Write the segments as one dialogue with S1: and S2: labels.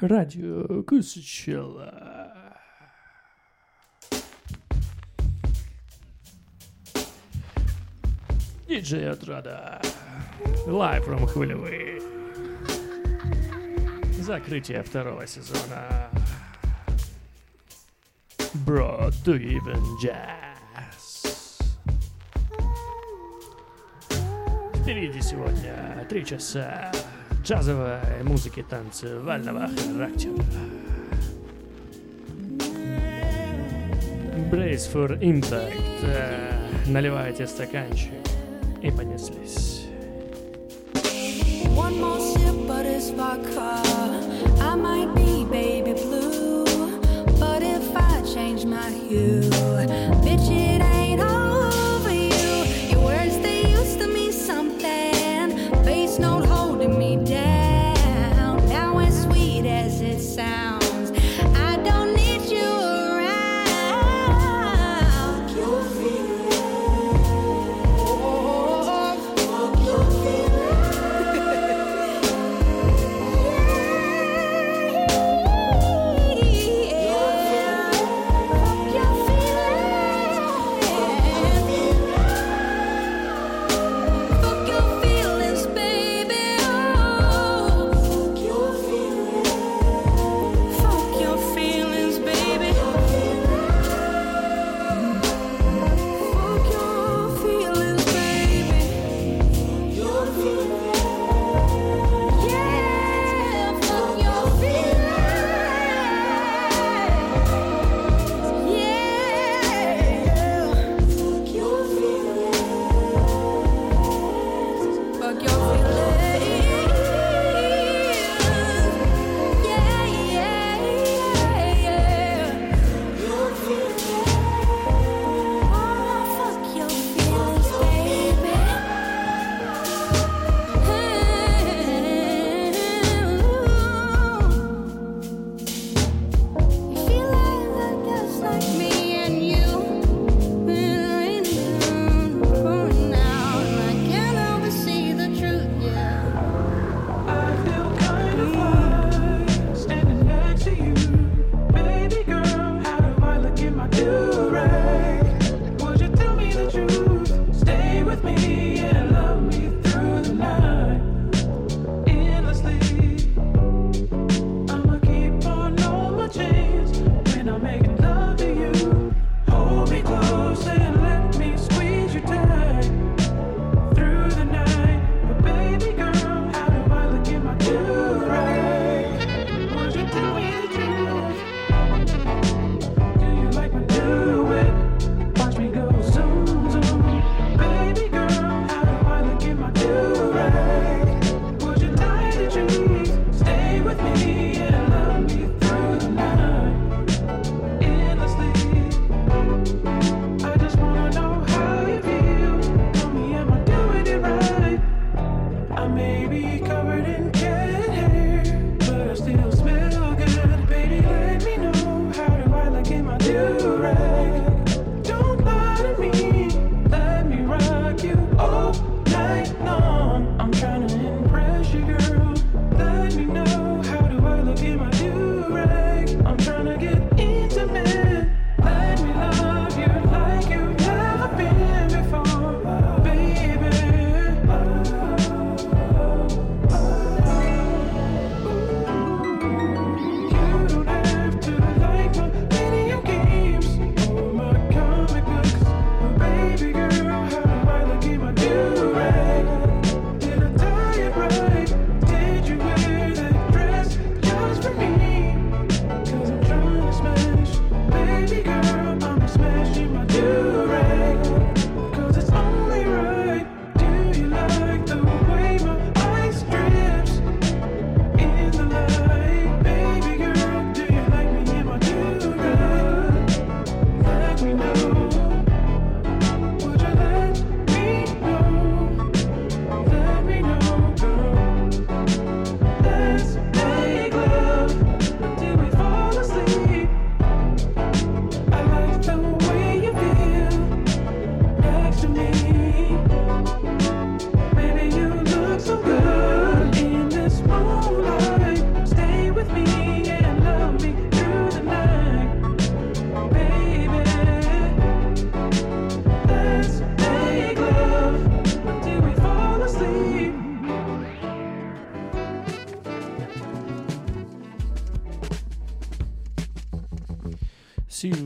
S1: Радио Кусачела. Диджей Отрада. Live from Хвилевы. Закрытие второго сезона. Bro, do you even jazz? Впереди сегодня три часа джазовой музыки танцевального характера. Brace for Impact. Наливайте стаканчик и понеслись.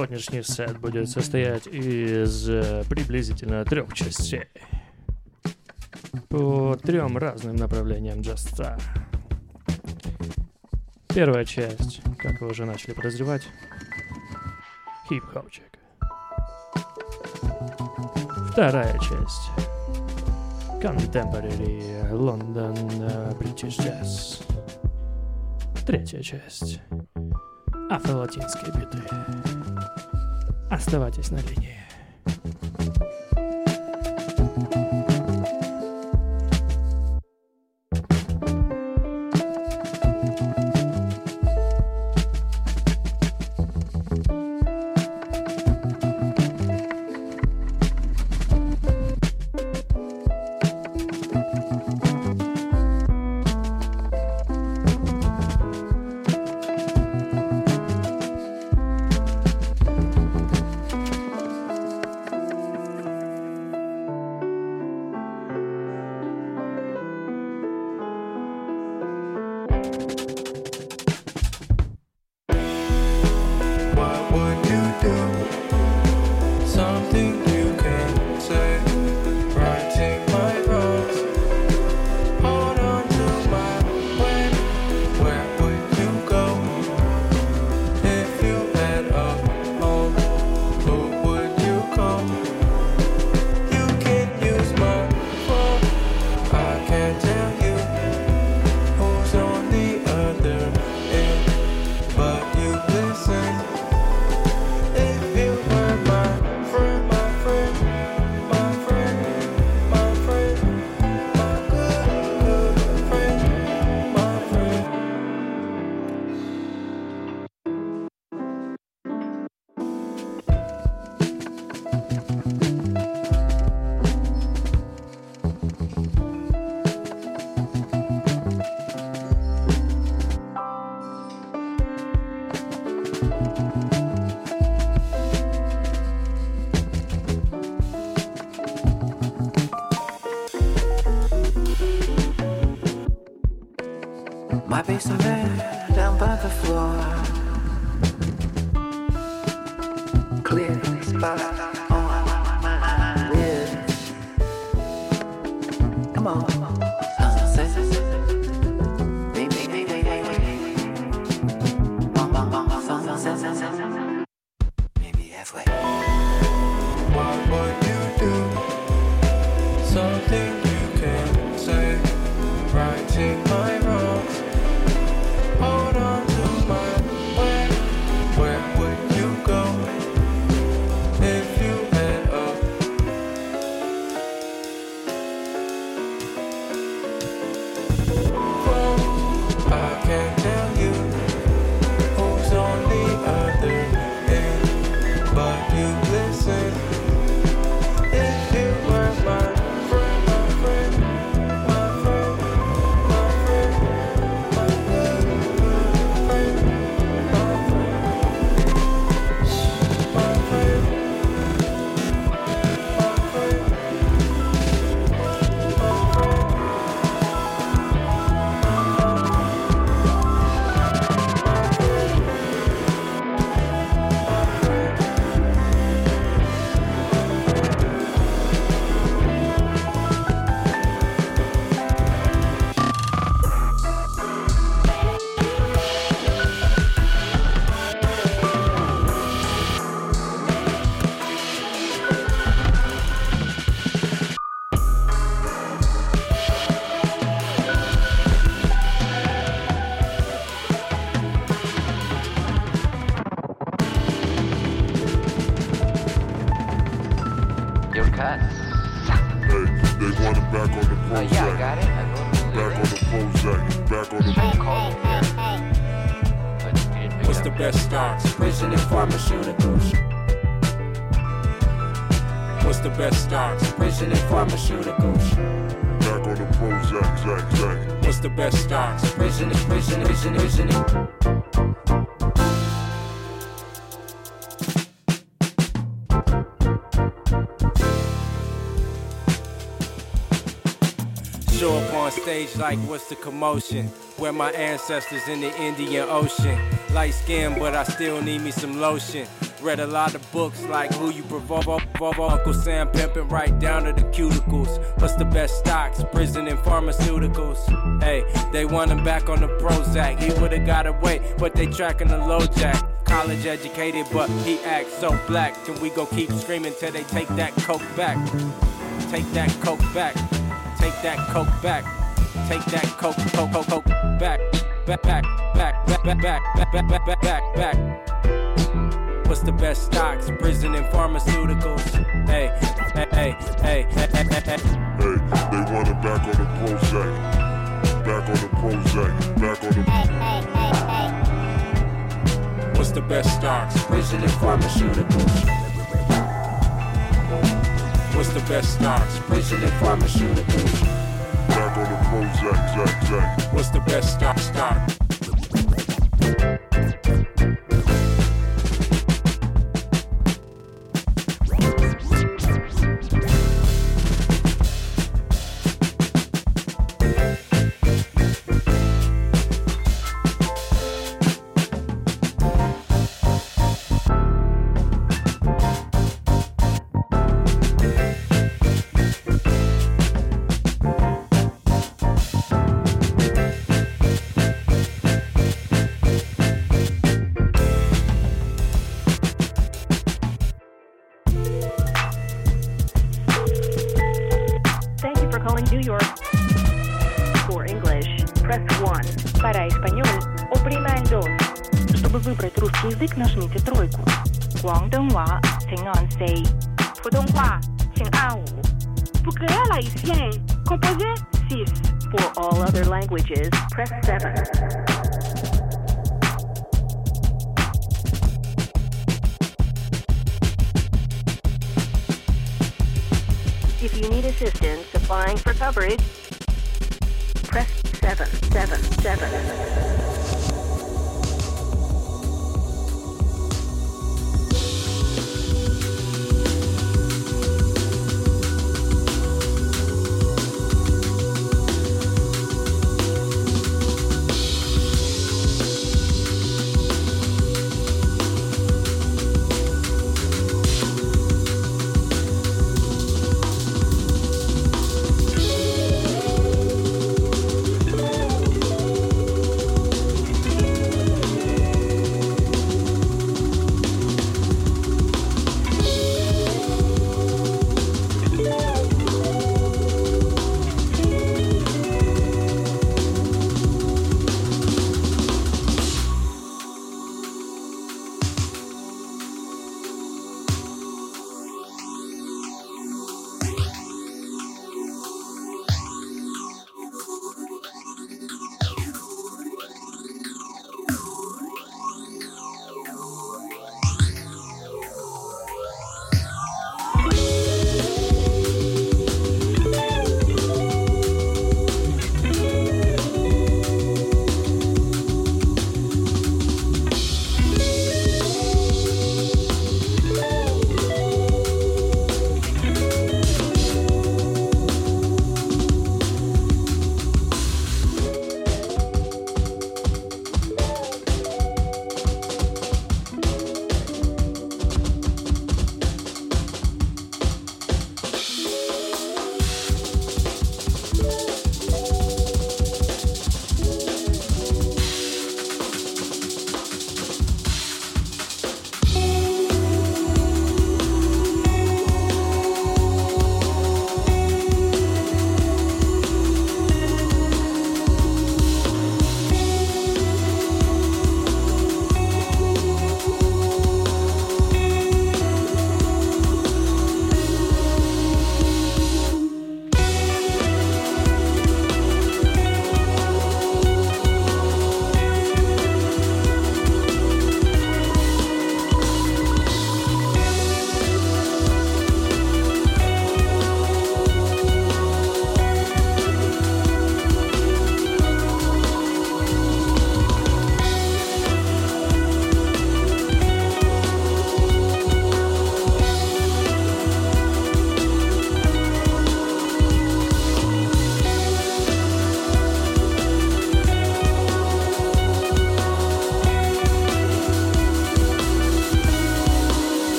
S2: Сегодняшний сет будет состоять из э, приблизительно трех частей. По трем разным направлениям джазца. Первая часть, как вы уже начали подозревать, хип-хопчик. Вторая часть Contemporary London uh, British Jazz. Третья часть. Афро-латинские биты. Оставайтесь на линии.
S3: Like what's the commotion? Where my ancestors in the Indian Ocean. Light skin, but I still need me some lotion. Read a lot of books like Who You Provoke, Uncle Sam pimping right down to the cuticles. What's the best stocks? Prison and pharmaceuticals. Hey, they want him back on the Prozac. He would've got away, but they tracking the low jack. College educated, but he acts so black. Can we go keep screaming till they take that coke back? Take that coke back. Take that coke back. Take that coke, coke, coke, coke back. Back, back, back, back, back, back, back, back, back, back, back. What's the best stocks? Prison and pharmaceuticals. Hey, hey, hey, hey, hey, hey, hey.
S4: Hey, they want it back on the Prozac. Back on the Prozac. Back on the. Hey, hey, hey, hey.
S3: What's the best stocks? Prison and pharmaceuticals. What's the best stocks? Prison and pharmaceuticals. What's the best stock? Stock.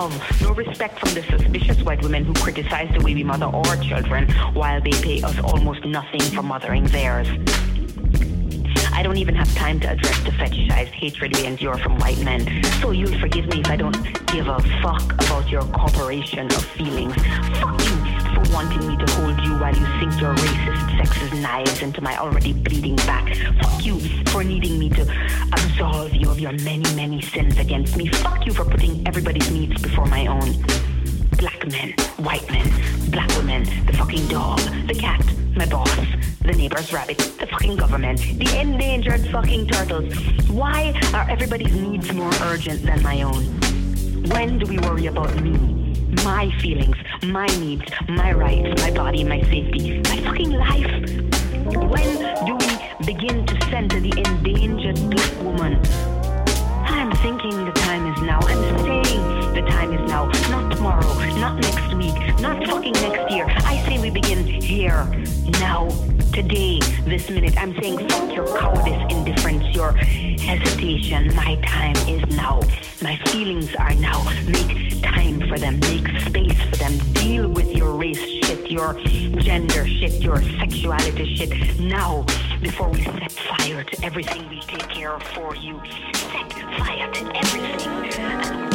S5: Love, no respect from the suspicious white women who criticize the way we mother our children while they pay us almost nothing for mothering theirs. I don't even have time to address the fetishized hatred we endure from white men. So you'll forgive me if I don't give a fuck about your corporation of feelings. Fuck you for wanting me to hold you while you sink your racist sexist knives into my already bleeding back. Fuck you for needing me to absolve you of your many, many sins against me. Fuck you for putting everybody's needs before my own black men, white men, black women, the fucking dog, the cat, my boss, the neighbor's rabbit, the fucking government, the endangered fucking turtles. Why are everybody's needs more urgent than my own? When do we worry about me? My feelings, my needs, my rights, my body, my safety, my fucking life? When do we begin to center the endangered black woman? I'm thinking the time is now. I'm saying the time is now. Not tomorrow, not next week, not fucking next year. I say we begin here, now, today, this minute. I'm saying fuck your cowardice, indifference, your hesitation. My time is now. My feelings are now. Make time for them. Make space for them. Deal with your race shit, your gender shit, your sexuality shit now before we set fire to everything we take care of for you. Set fire to everything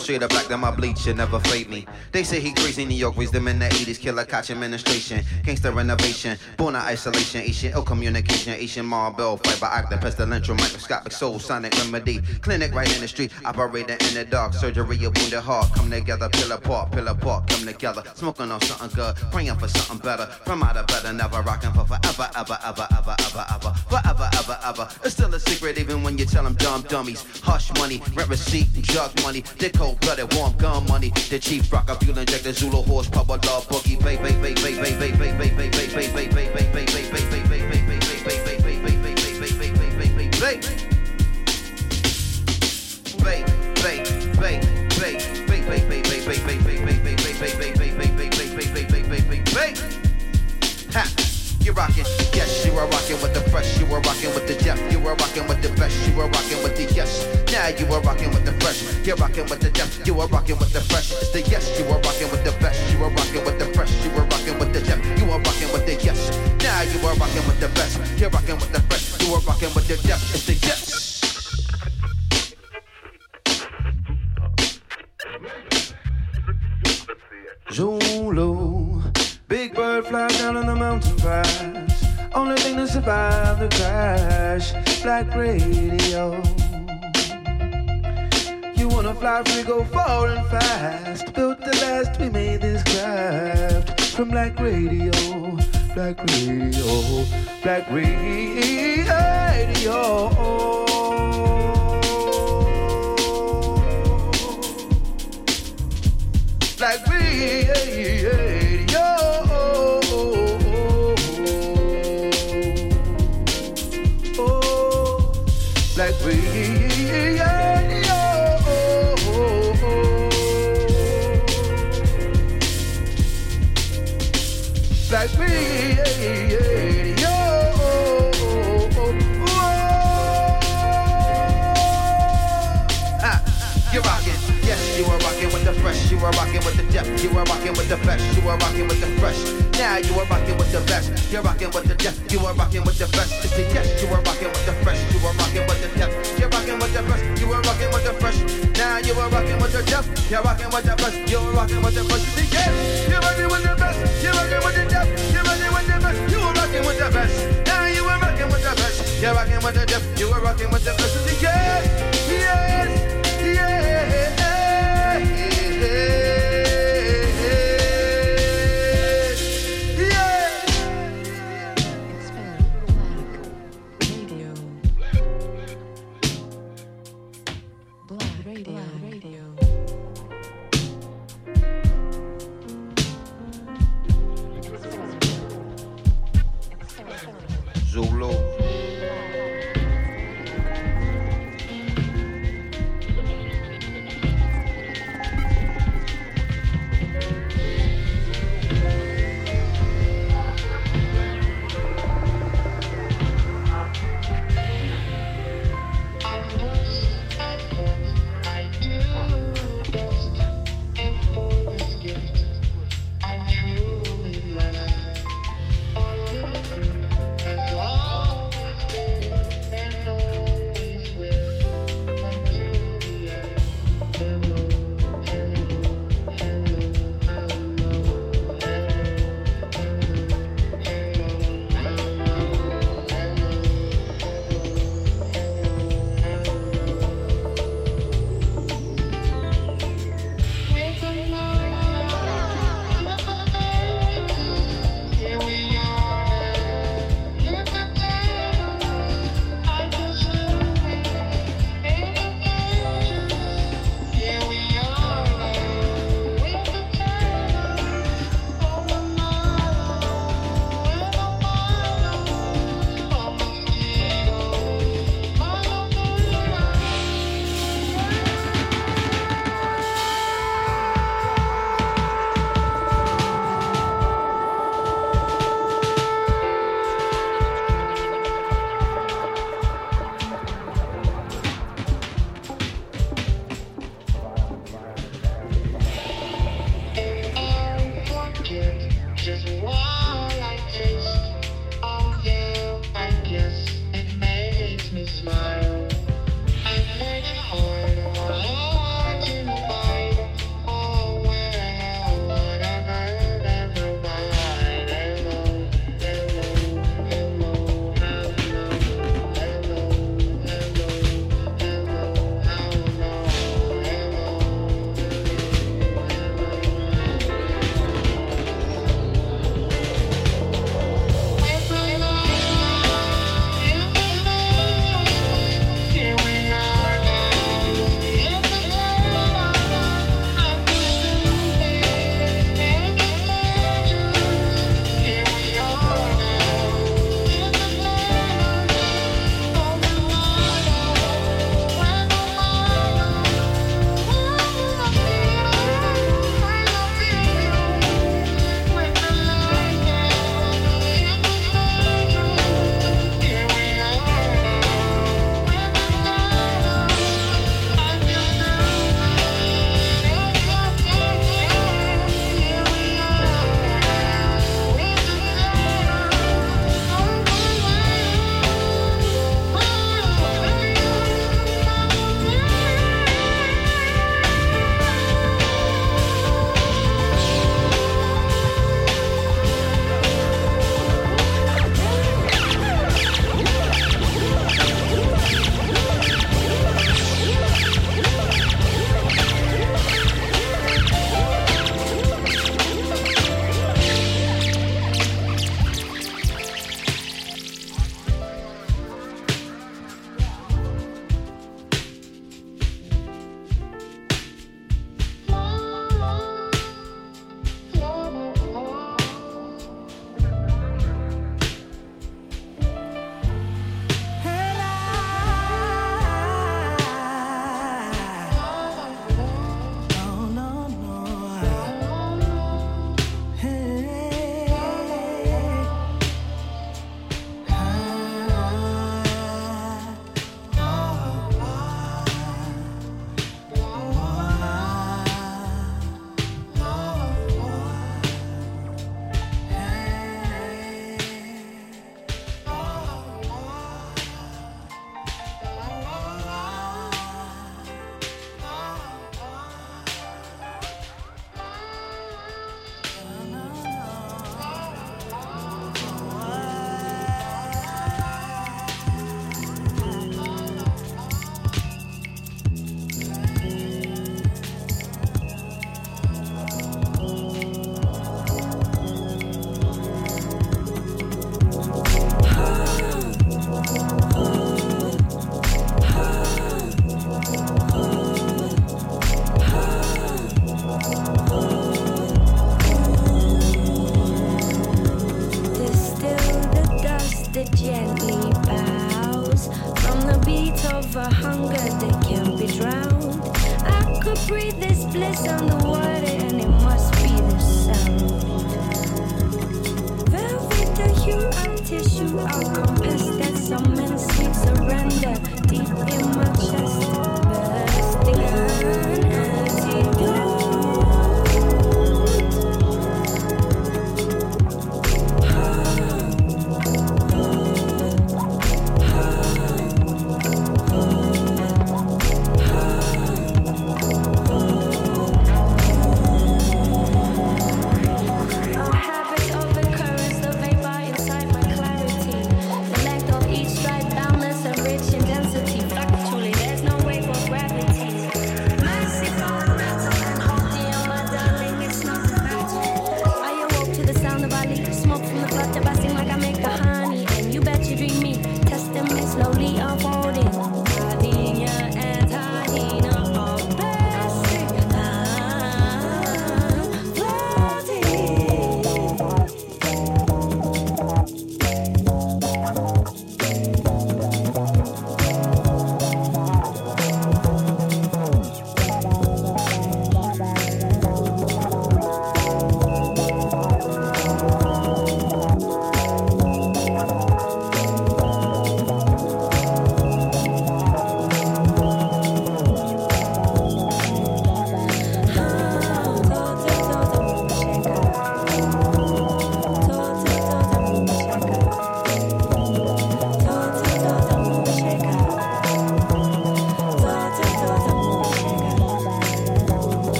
S5: Of
S6: black, then my bleach should never fade me. They say he crazy, New York him in the 80s, killer catch administration, gangster renovation, born of isolation, Asian ill communication, Asian marble, fiber actor, pestilential, microscopic soul, sonic remedy, clinic right in the street, operating in the dark, surgery of wounded heart, come together, pill apart, pill apart, come together, smoking on something good, praying for something better, from out of better, never rocking for forever, ever, ever, ever, ever, ever, forever, ever, ever. It's still a secret even when you tell them dumb dummies. Hush money, rent receipt, and drug money, they cold blooded, warm gun money, the chief rock, fuel injector, Zulu horse, power law, boogie, bay, bay, bay, bay, bay, bay, bay, bay, bay, bay, bay, bay, bay, rocking with the best, you are rocking with the yes. Now you are rocking with the fresh, you're rocking with the depth, you are rocking with the fresh. It's the yes, you are rocking with the best, you are rocking with the fresh, you are rocking with the depth, you are rocking with the yes. Now you are rocking with the best, you're rocking with the fresh, you are rocking with the depth. It's the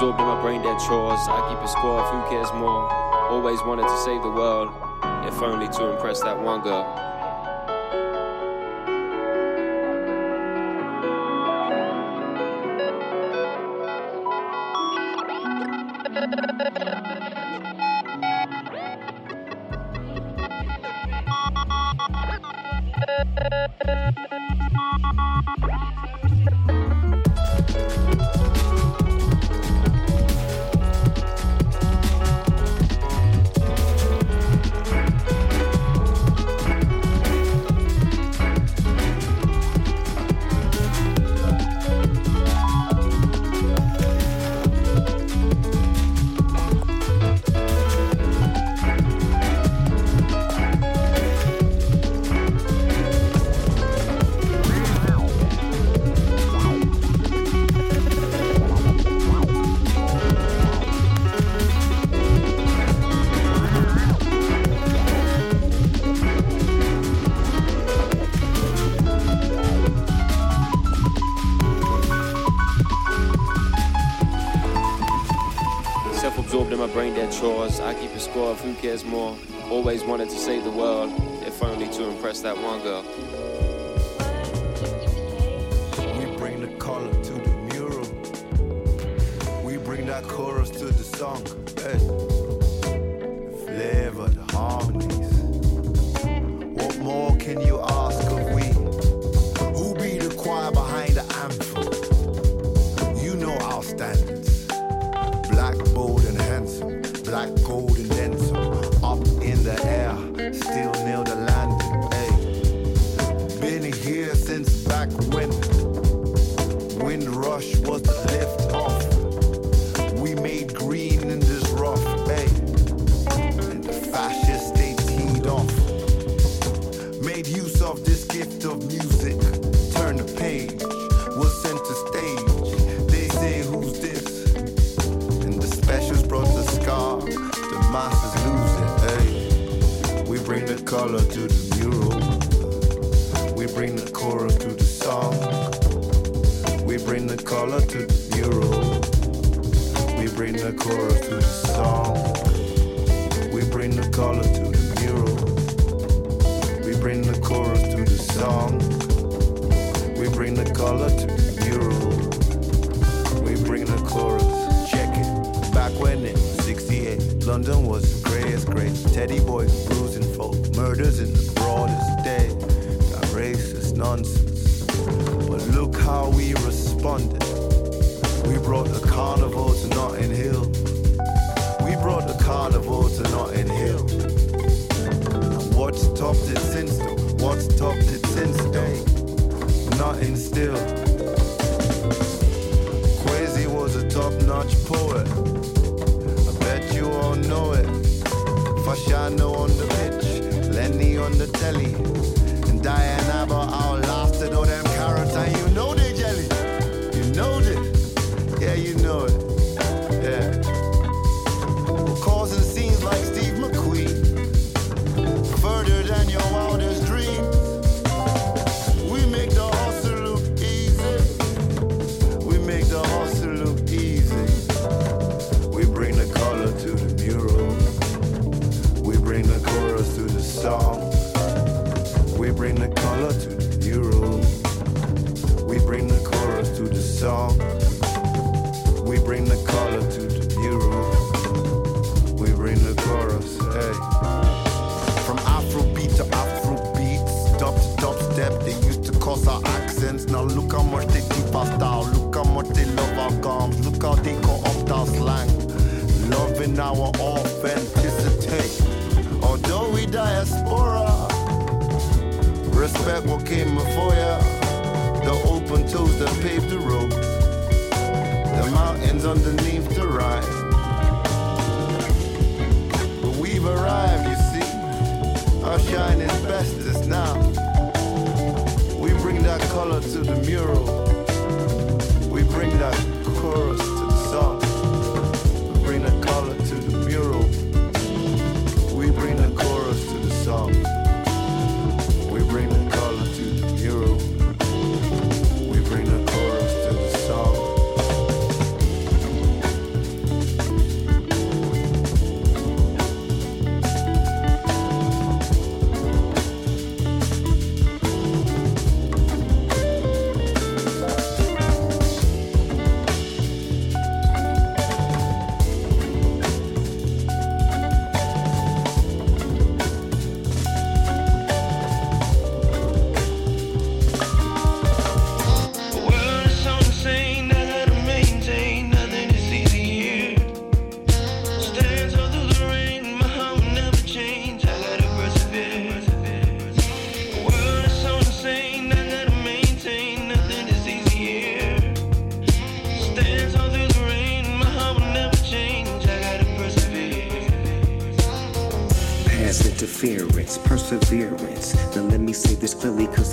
S7: absorbed in my
S8: brain dead chores. I keep a score of who cares more. Always wanted to save the world, if only to impress that one girl.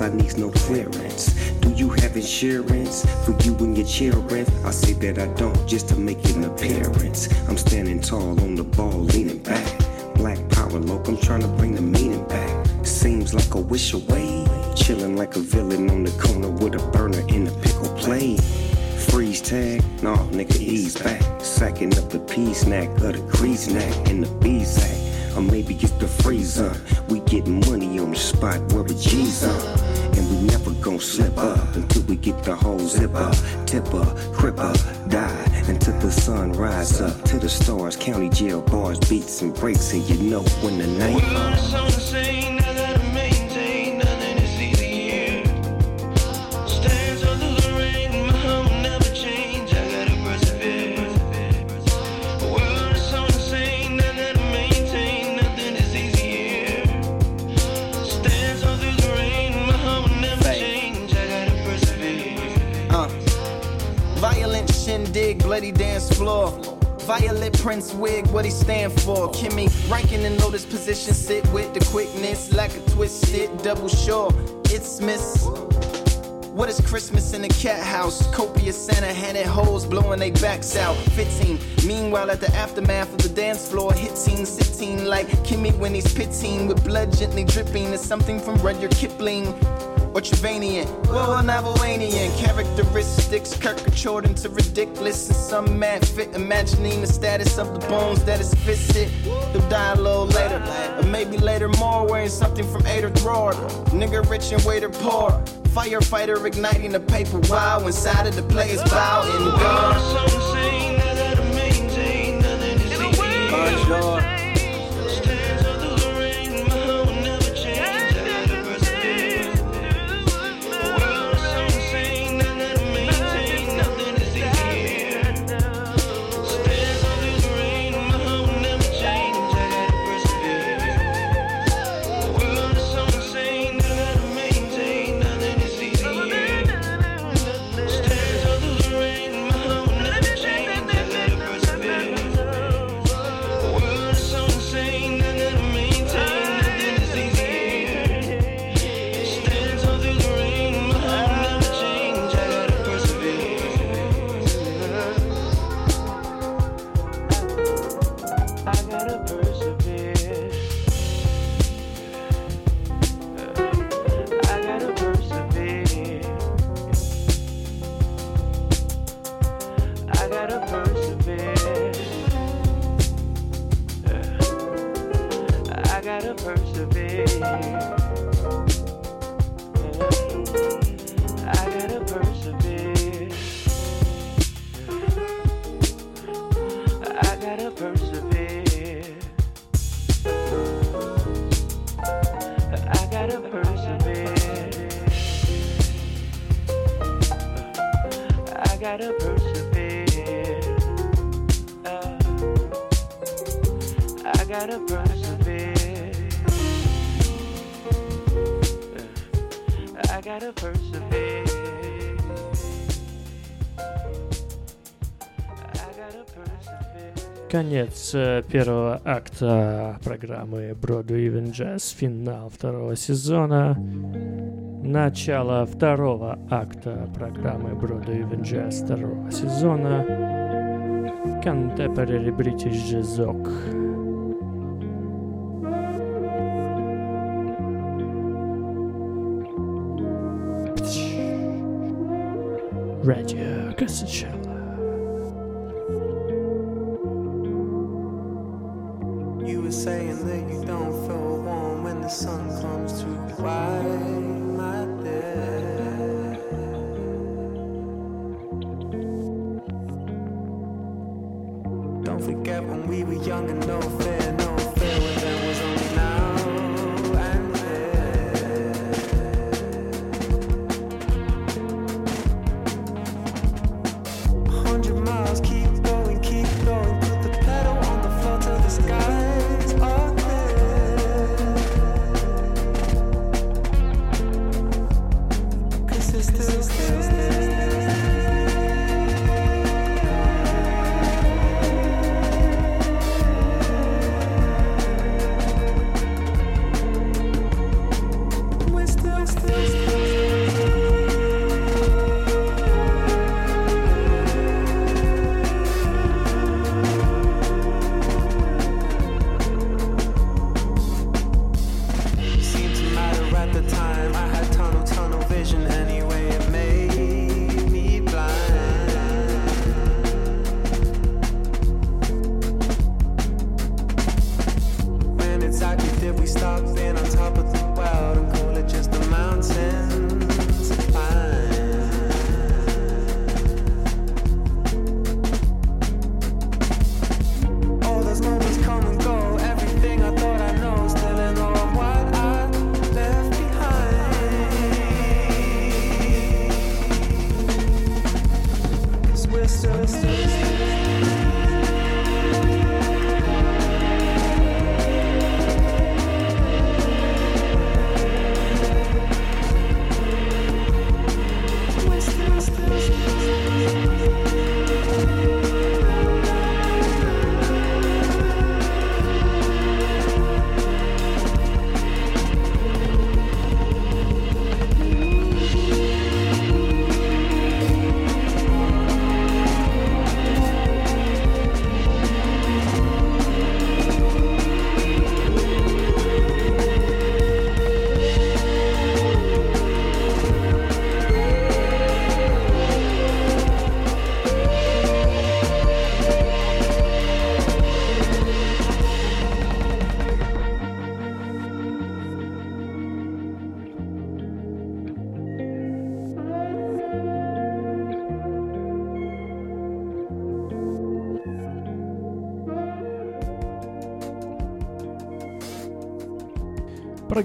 S8: I
S9: need no clearance. Do you have insurance for you and your children? I say that I don't, just to make an appearance. I'm standing tall on the ball, leaning back. Black power loc, I'm trying to bring the meaning back. Seems like a wish away. Chilling like a villain on the corner with a burner in a pickle plate. Freeze tag, nah, nigga, ease back. Sacking up the pea snack of the grease neck in the B sack. Or maybe it's the freezer. We getting money on the spot where the G's. Slip up until we get the whole zipper, tipper, cripper, die until the sun rise up to the stars. County jail bars, beats and breaks, and you know when the night.
S10: Prince wig, what he stand for? Kimmy ranking in lotus position, sit with the quickness, like a twisted double shore. It's Miss. What is Christmas in a cat house? Copious Santa handed hoes blowing they backs out. 15. Meanwhile, at the aftermath of the dance floor, hitting, sitting like Kimmy when he's pitting with blood gently dripping. It's something from Rudyard Kipling or Trevanian. Well, Navalanian characteristics caricatured into ridiculous. And some mad fit imagining the status of the bones that is fisted. They'll die a little later, or maybe later more, wearing something from Ader Thrower. Nigga rich and waiter poor. Firefighter igniting the paper wow inside of the players bow and go. Bonjour.
S11: Конец э, первого акта программы Broadway Even Jazz, финал второго сезона, начало второго акта программы Broadway Even Jazz второго сезона, Contemporary British Jazz Rock. Radio Casacella.
S12: Saying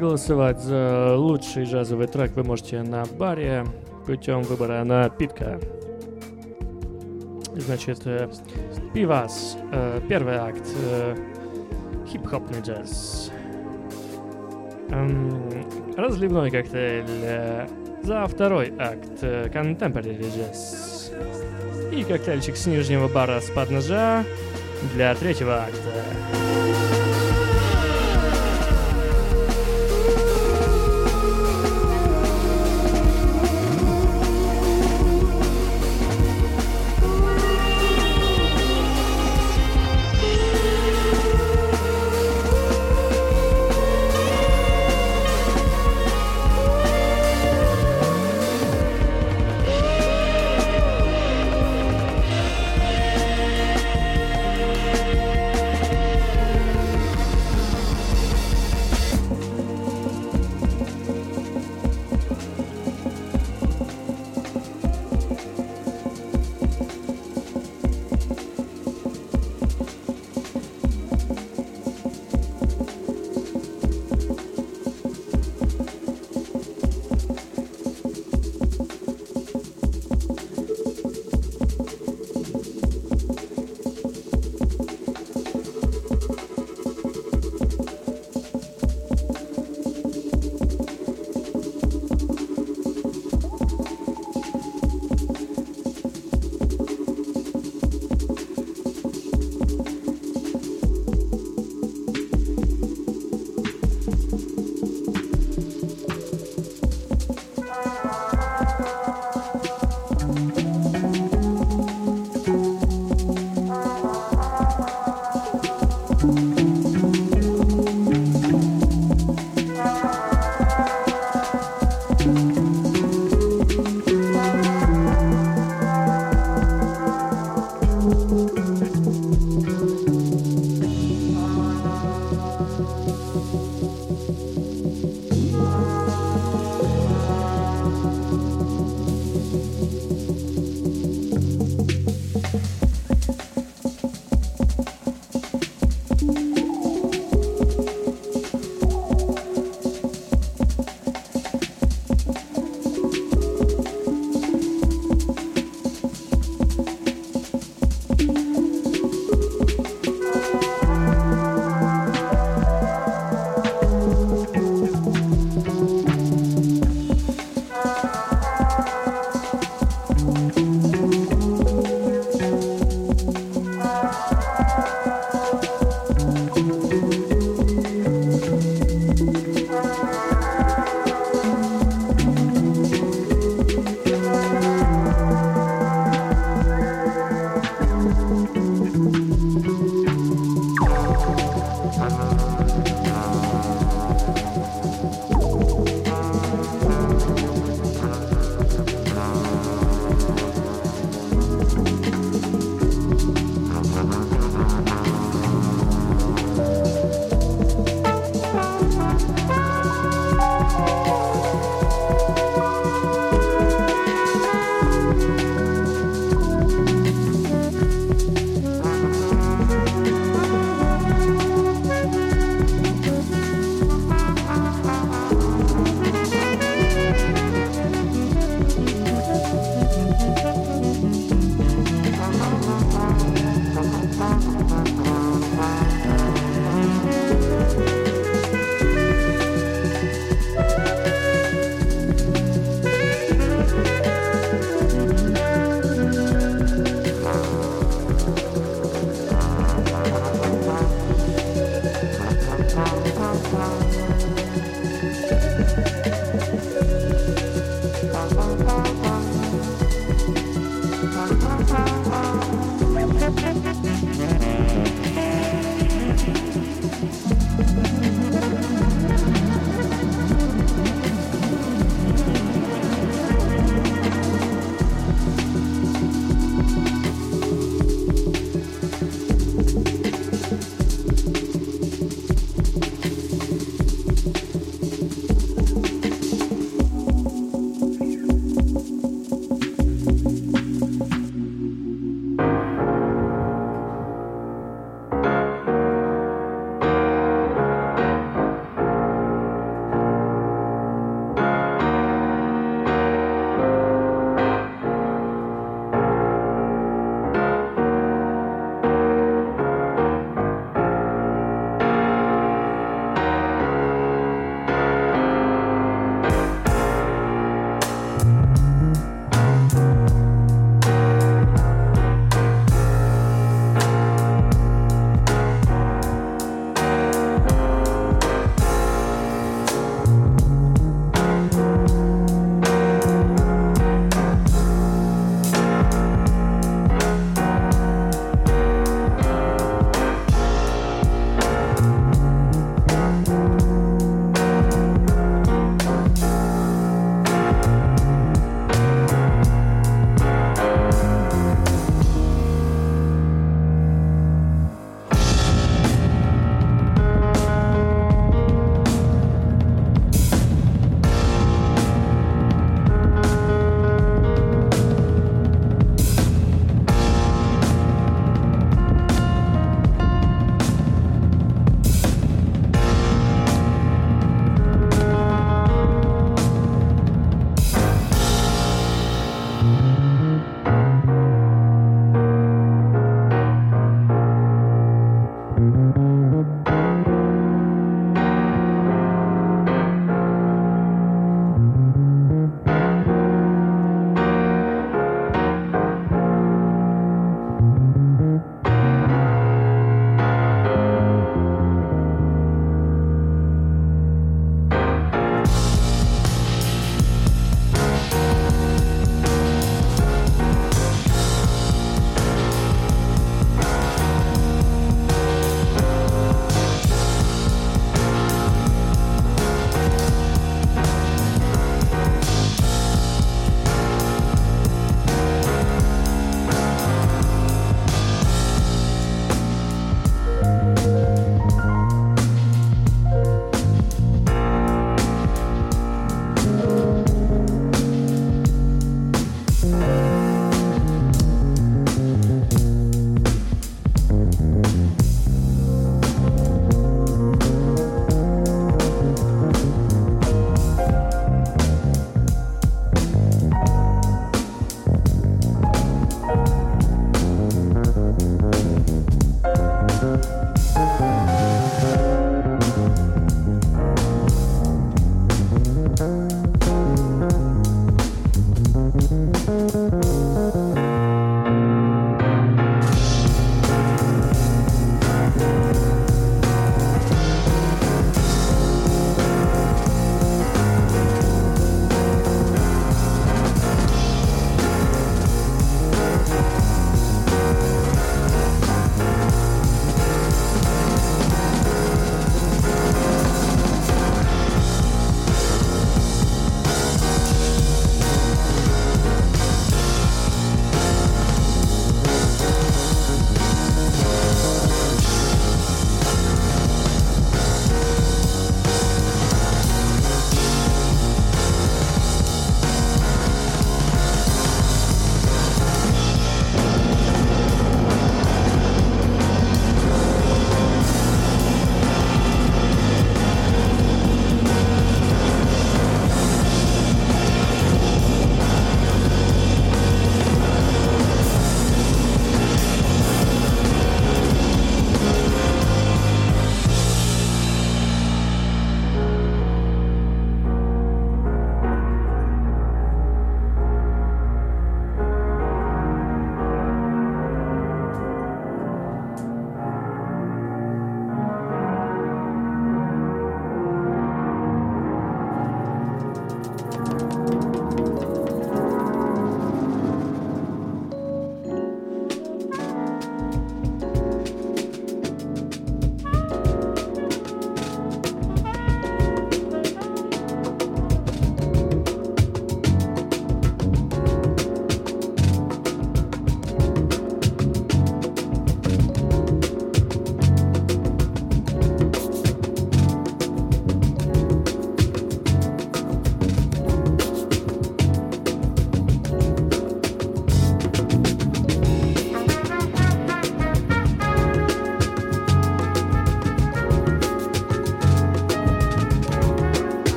S11: Проголосовать за лучший джазовый трек вы можете на баре путем выбора напитка. Значит, э, Пивас, э, первый акт, э, хип-хопный джаз. Эм, разливной коктейль за второй акт, contemporary джаз. И коктейльчик с нижнего бара с подножа для третьего акта.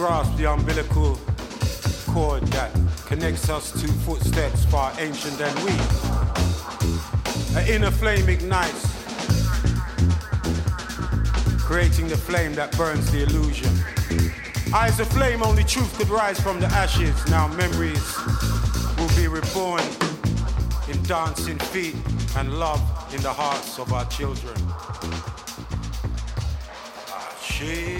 S13: Grasp the umbilical cord that connects us to footsteps far ancient than we. An inner flame ignites, creating the flame that burns the illusion. Eyes of flame, only truth could rise from the ashes. Now memories will be reborn in dancing feet and love in the hearts of our children. Ah, she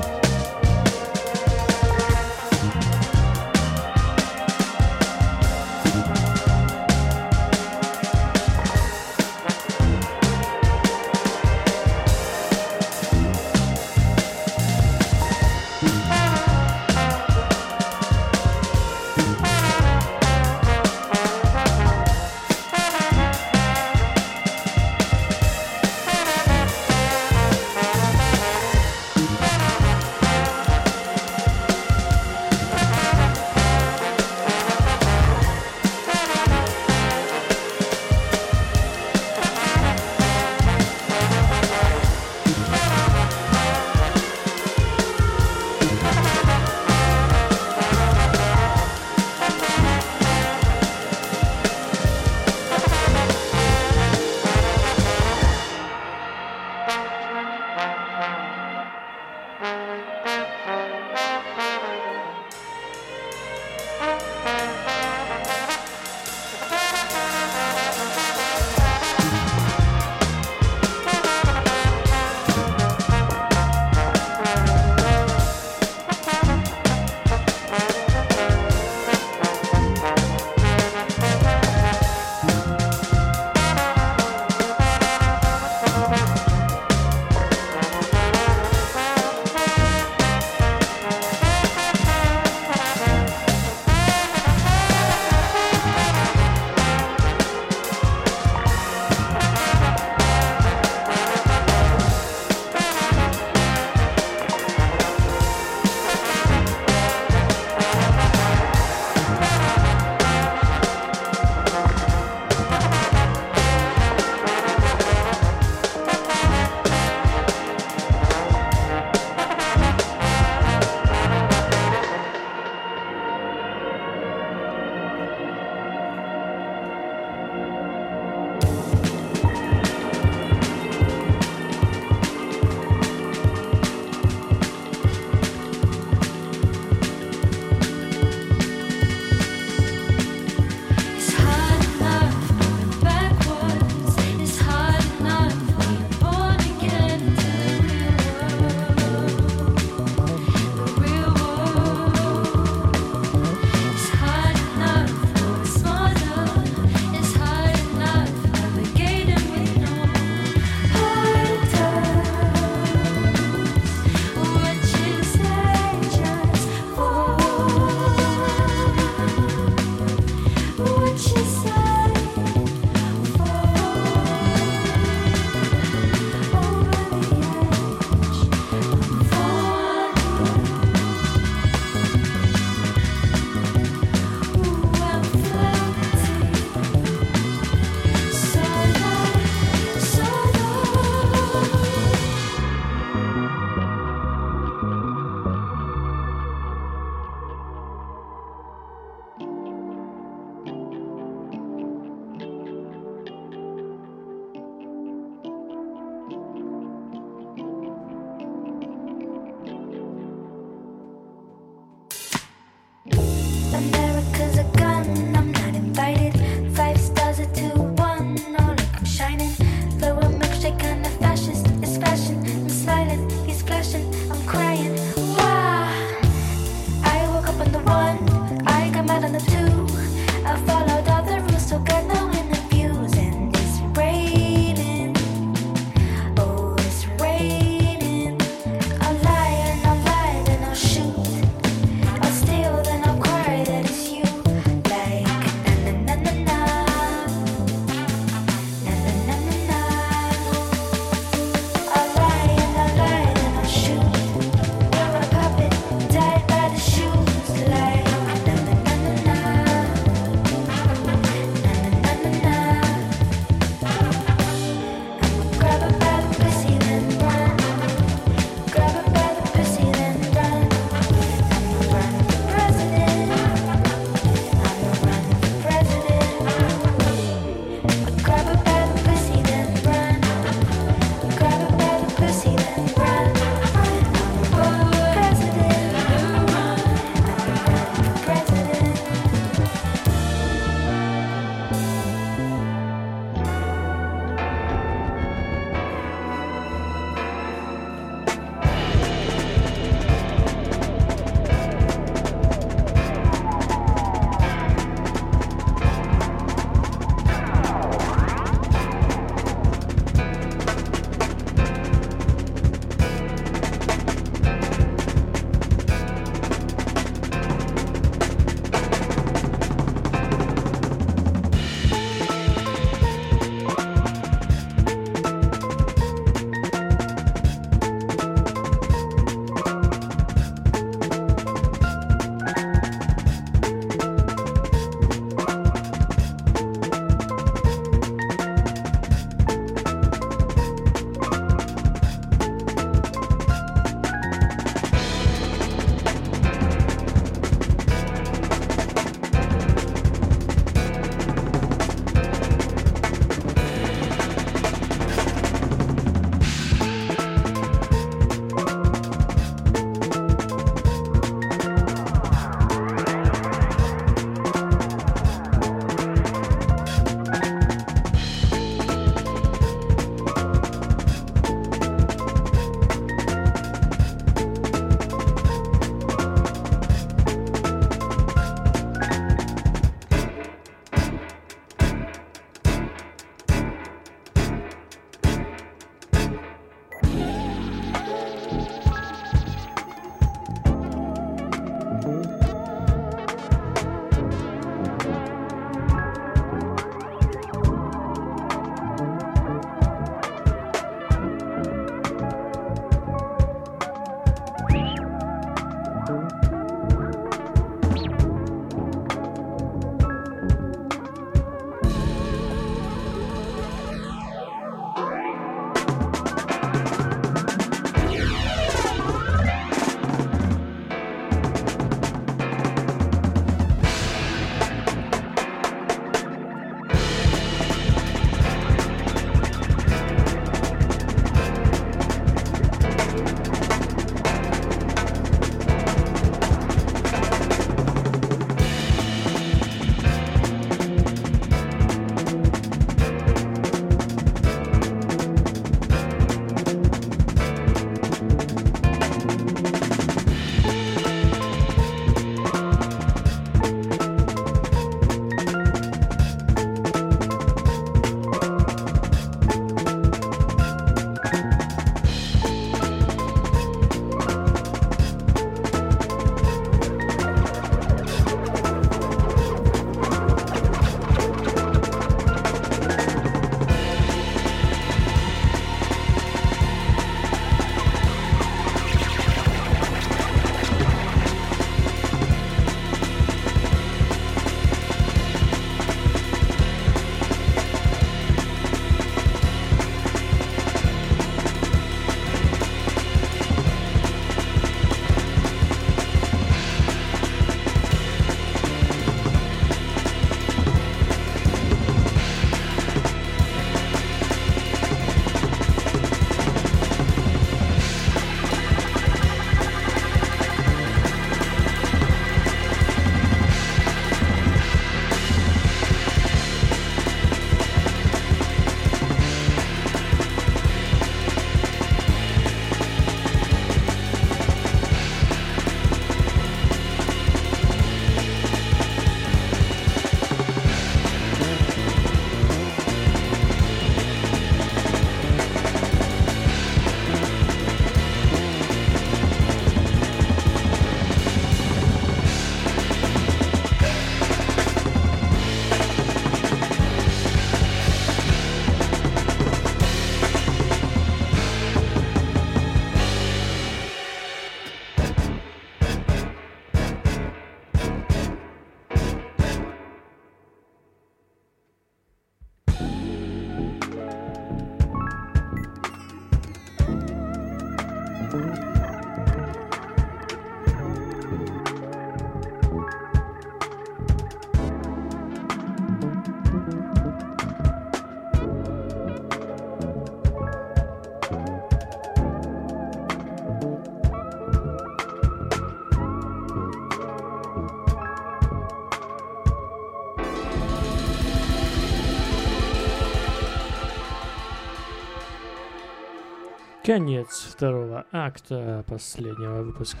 S11: Конец второго акта последнего выпуска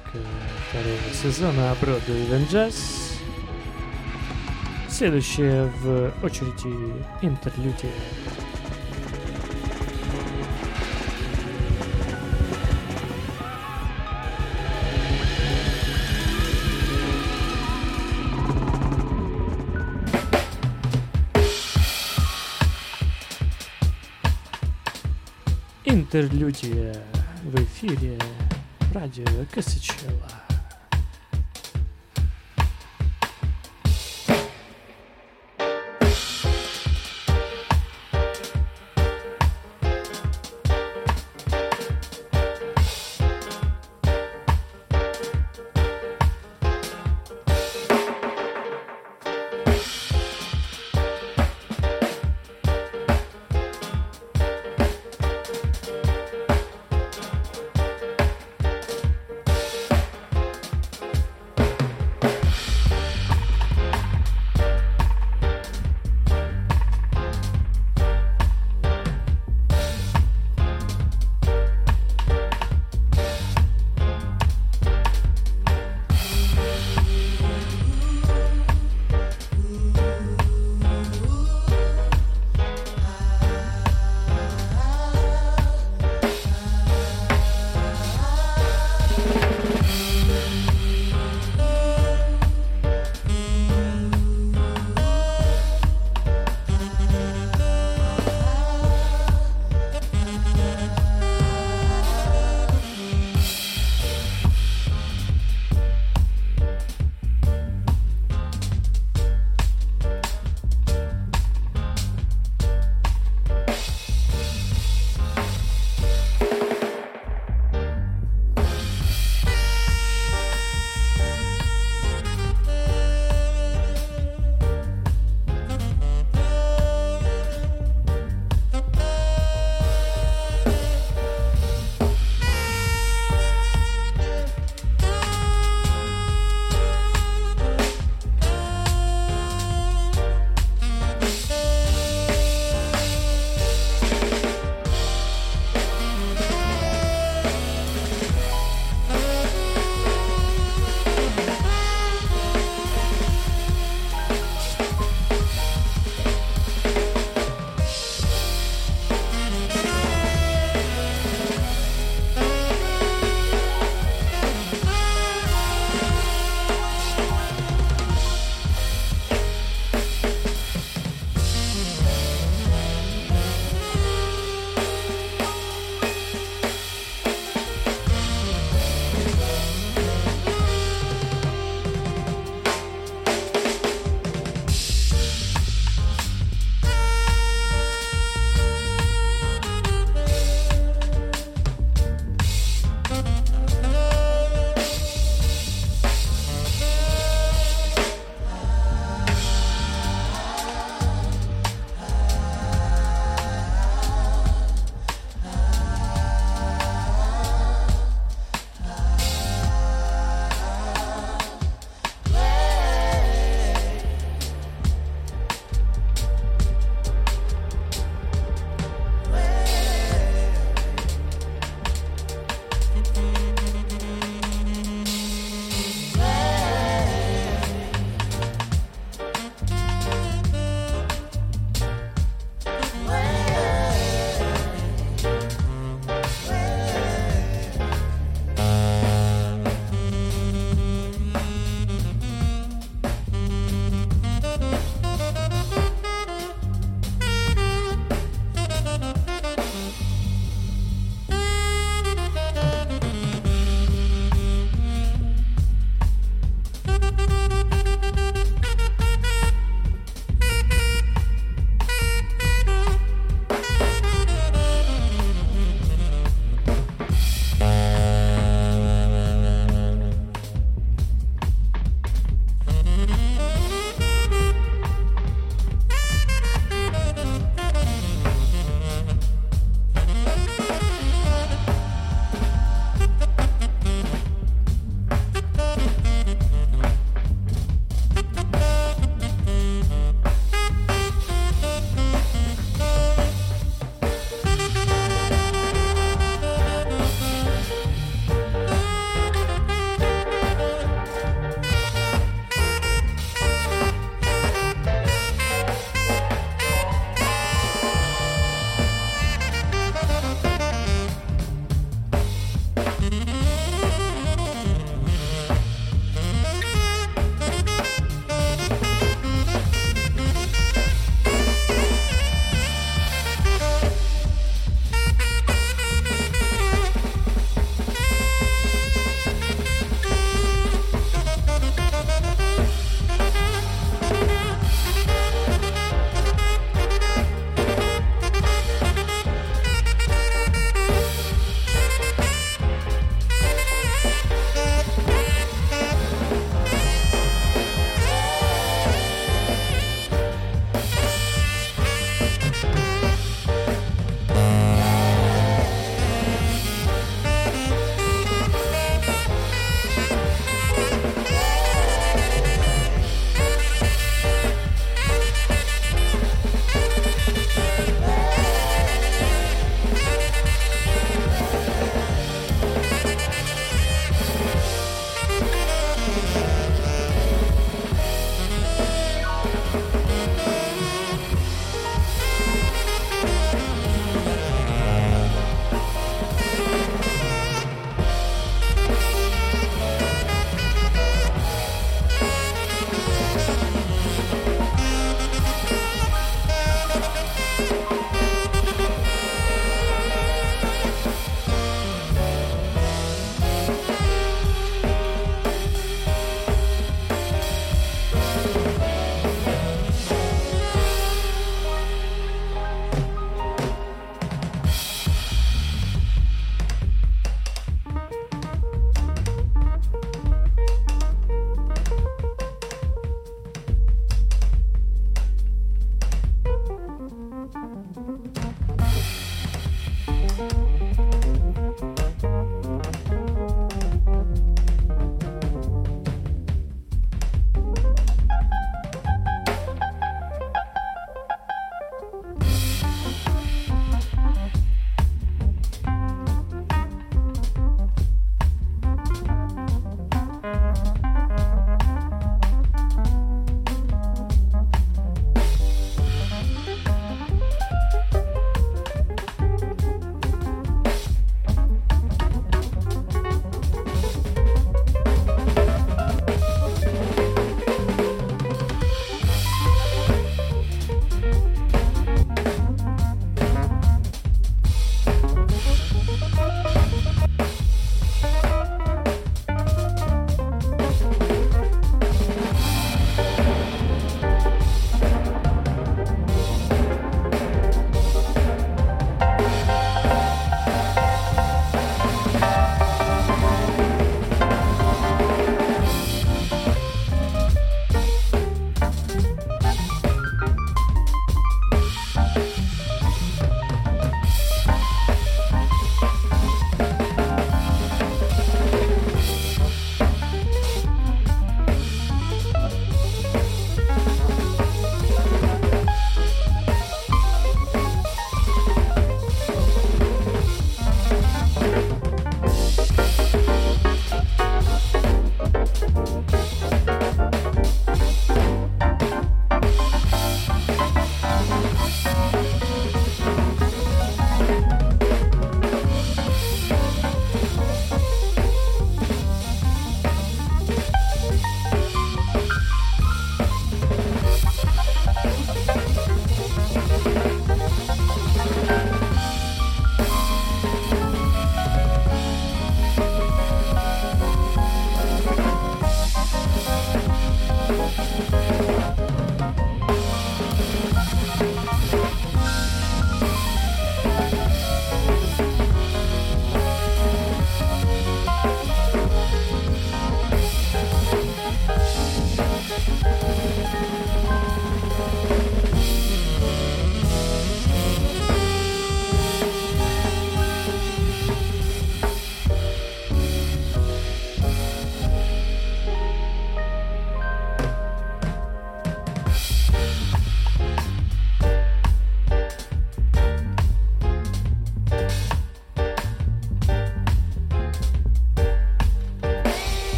S11: второго сезона Broadway Even. Следующее в очереди интерлюдия. Интерлюдия в эфире радио Косачела.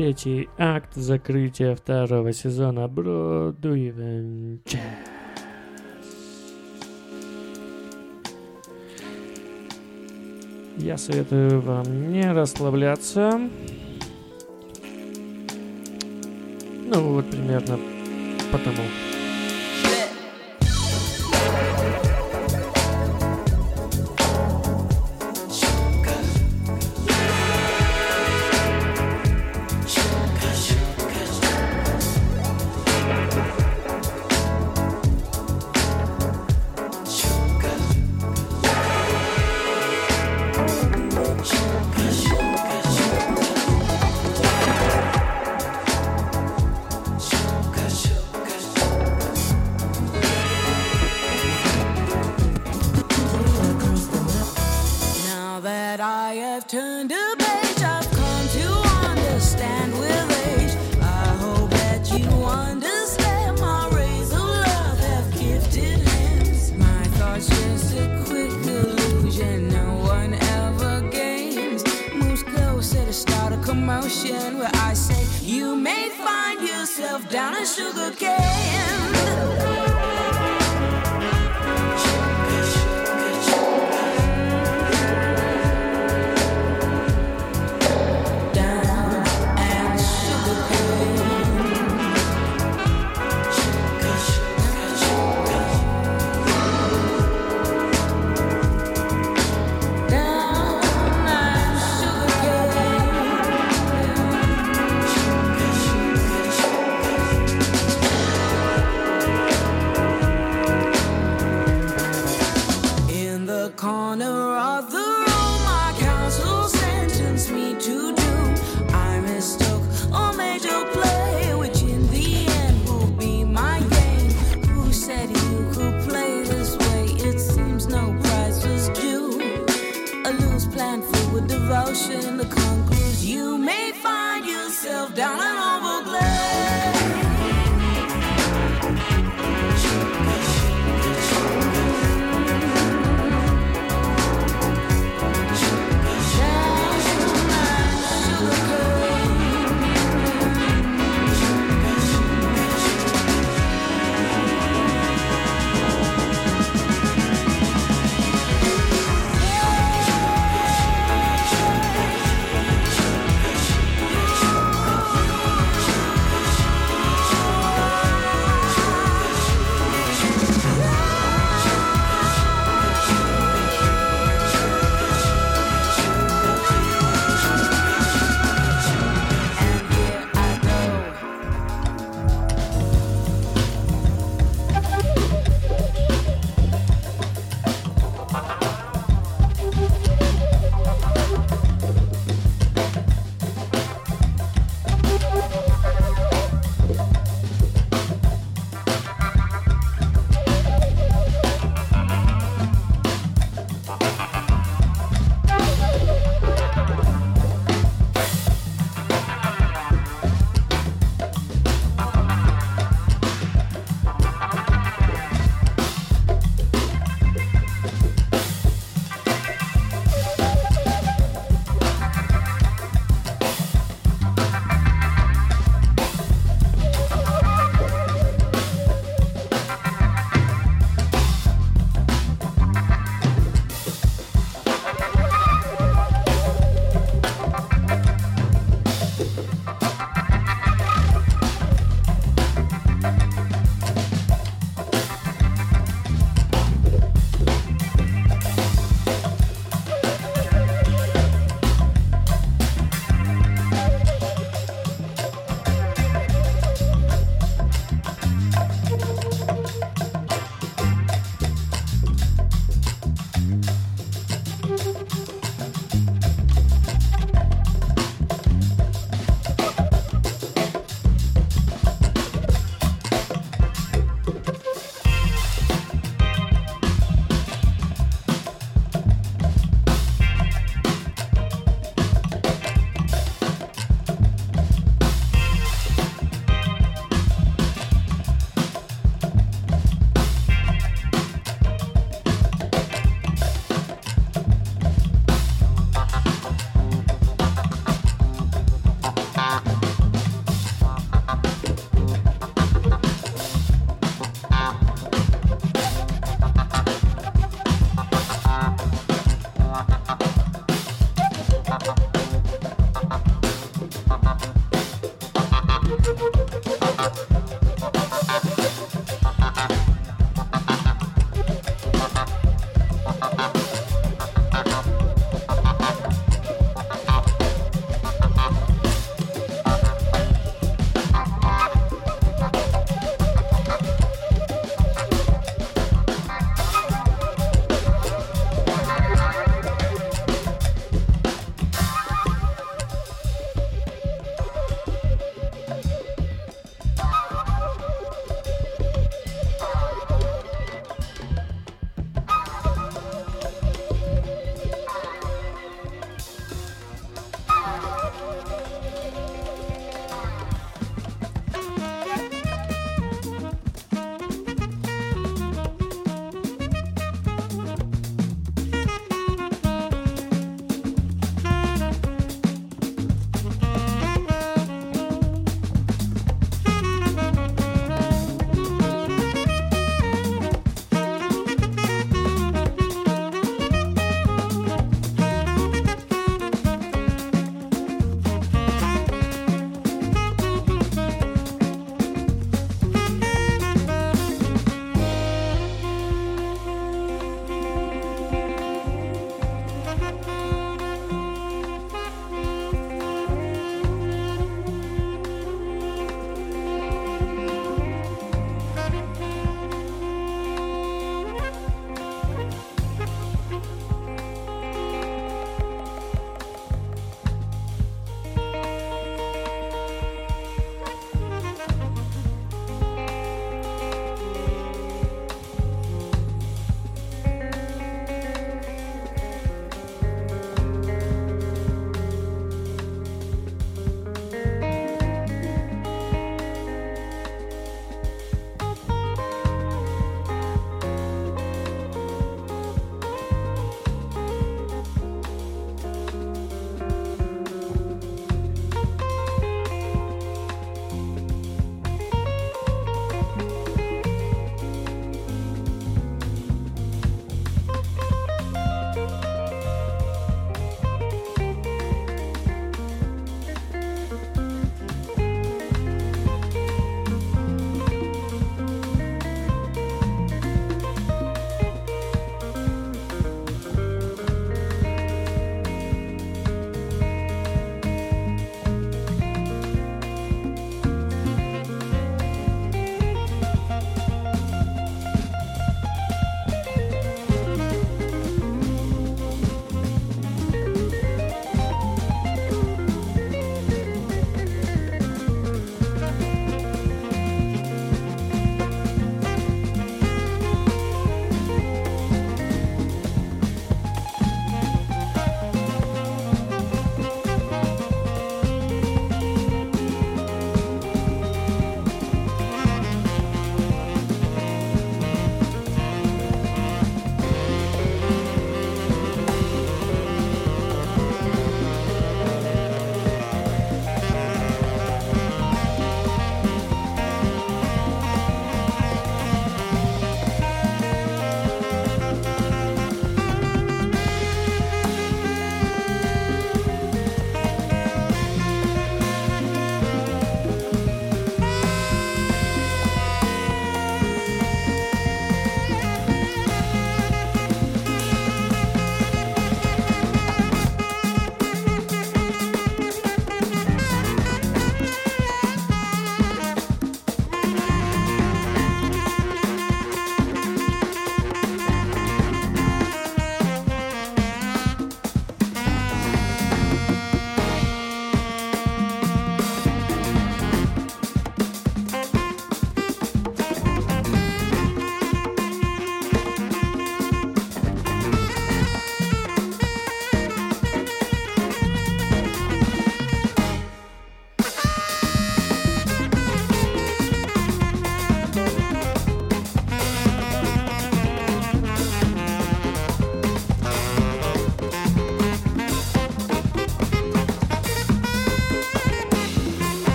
S14: третий акт закрытия второго сезона Бродуевен Я советую вам не расслабляться. Ну вот примерно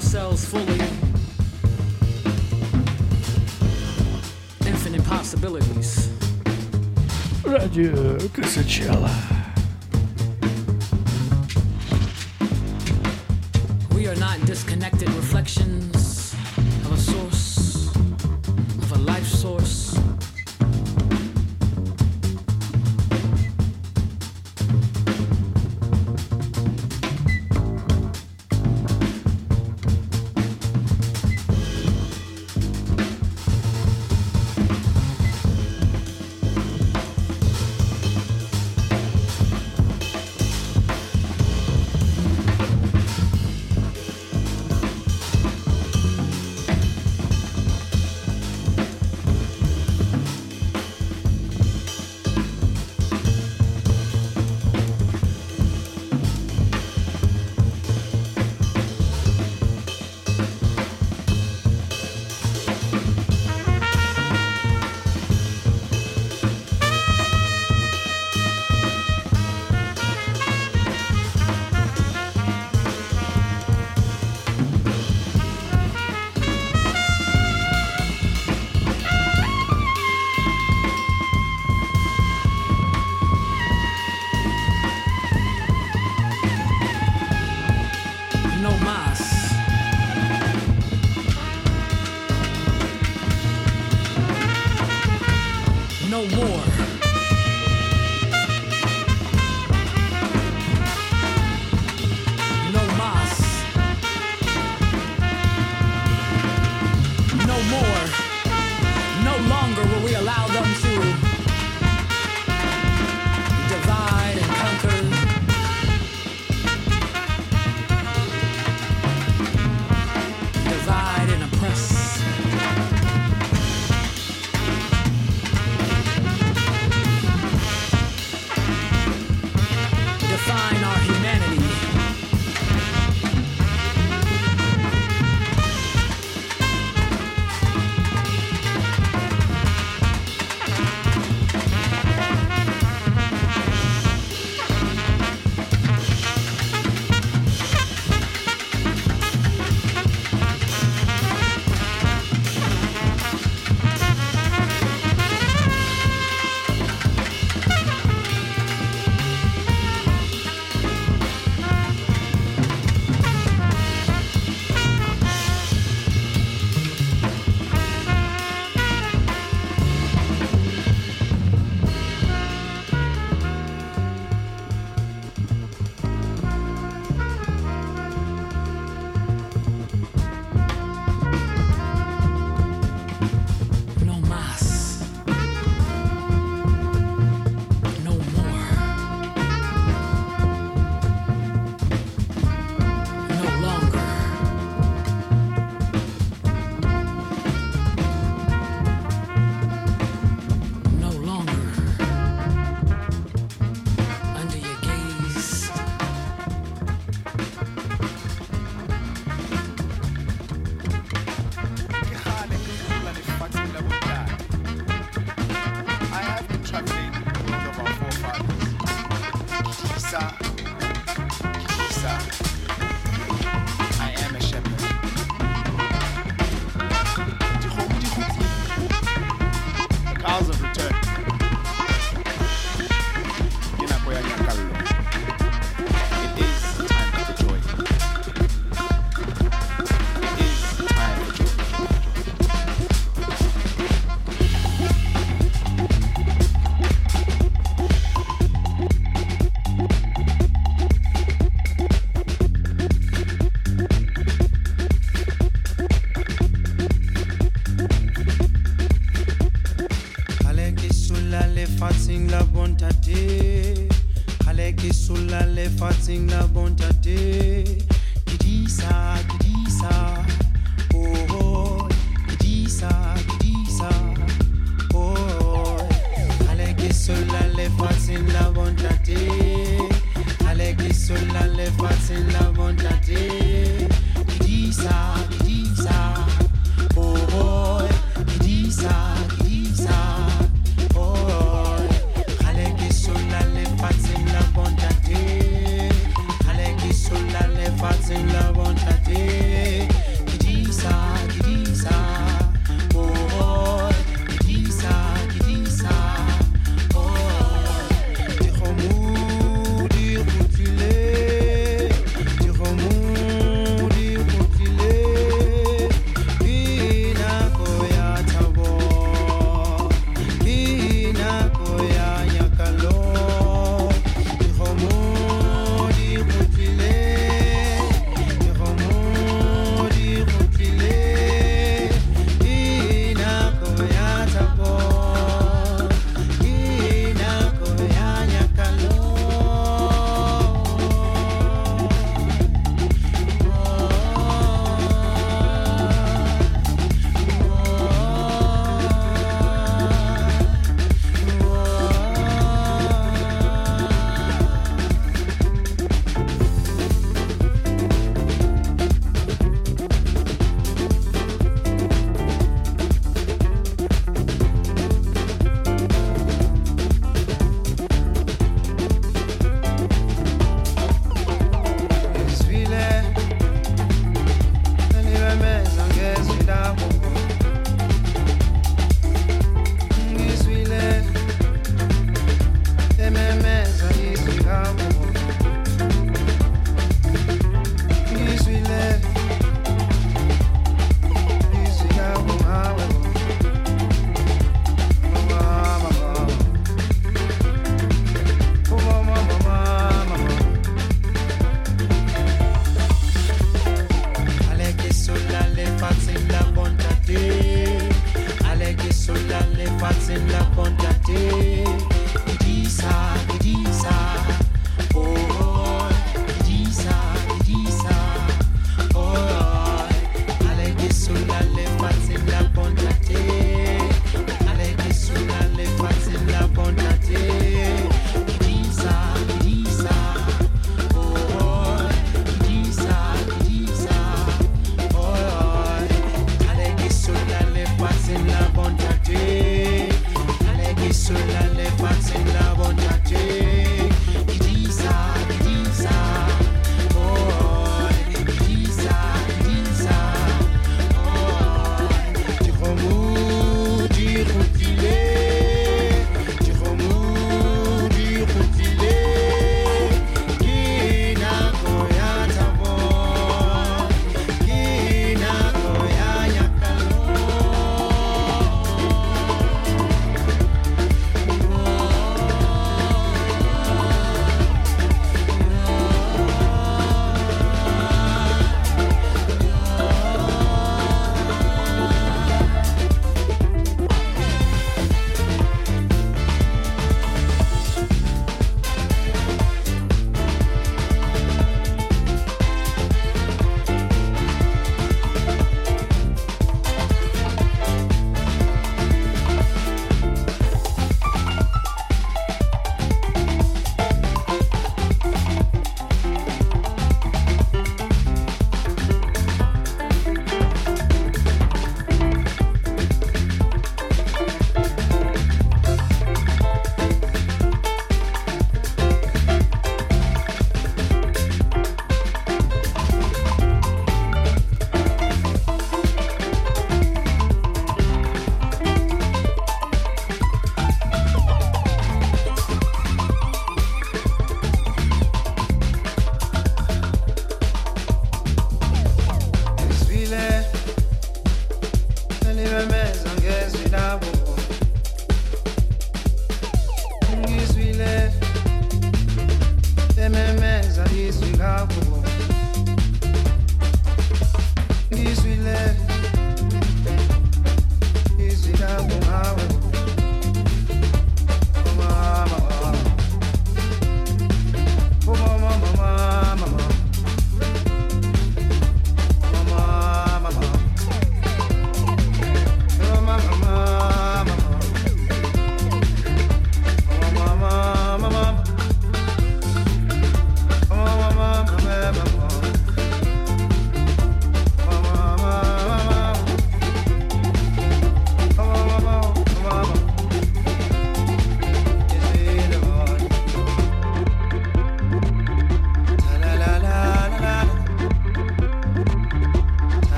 S15: ourselves fully. Infinite possibilities.
S16: Radio Kusichella.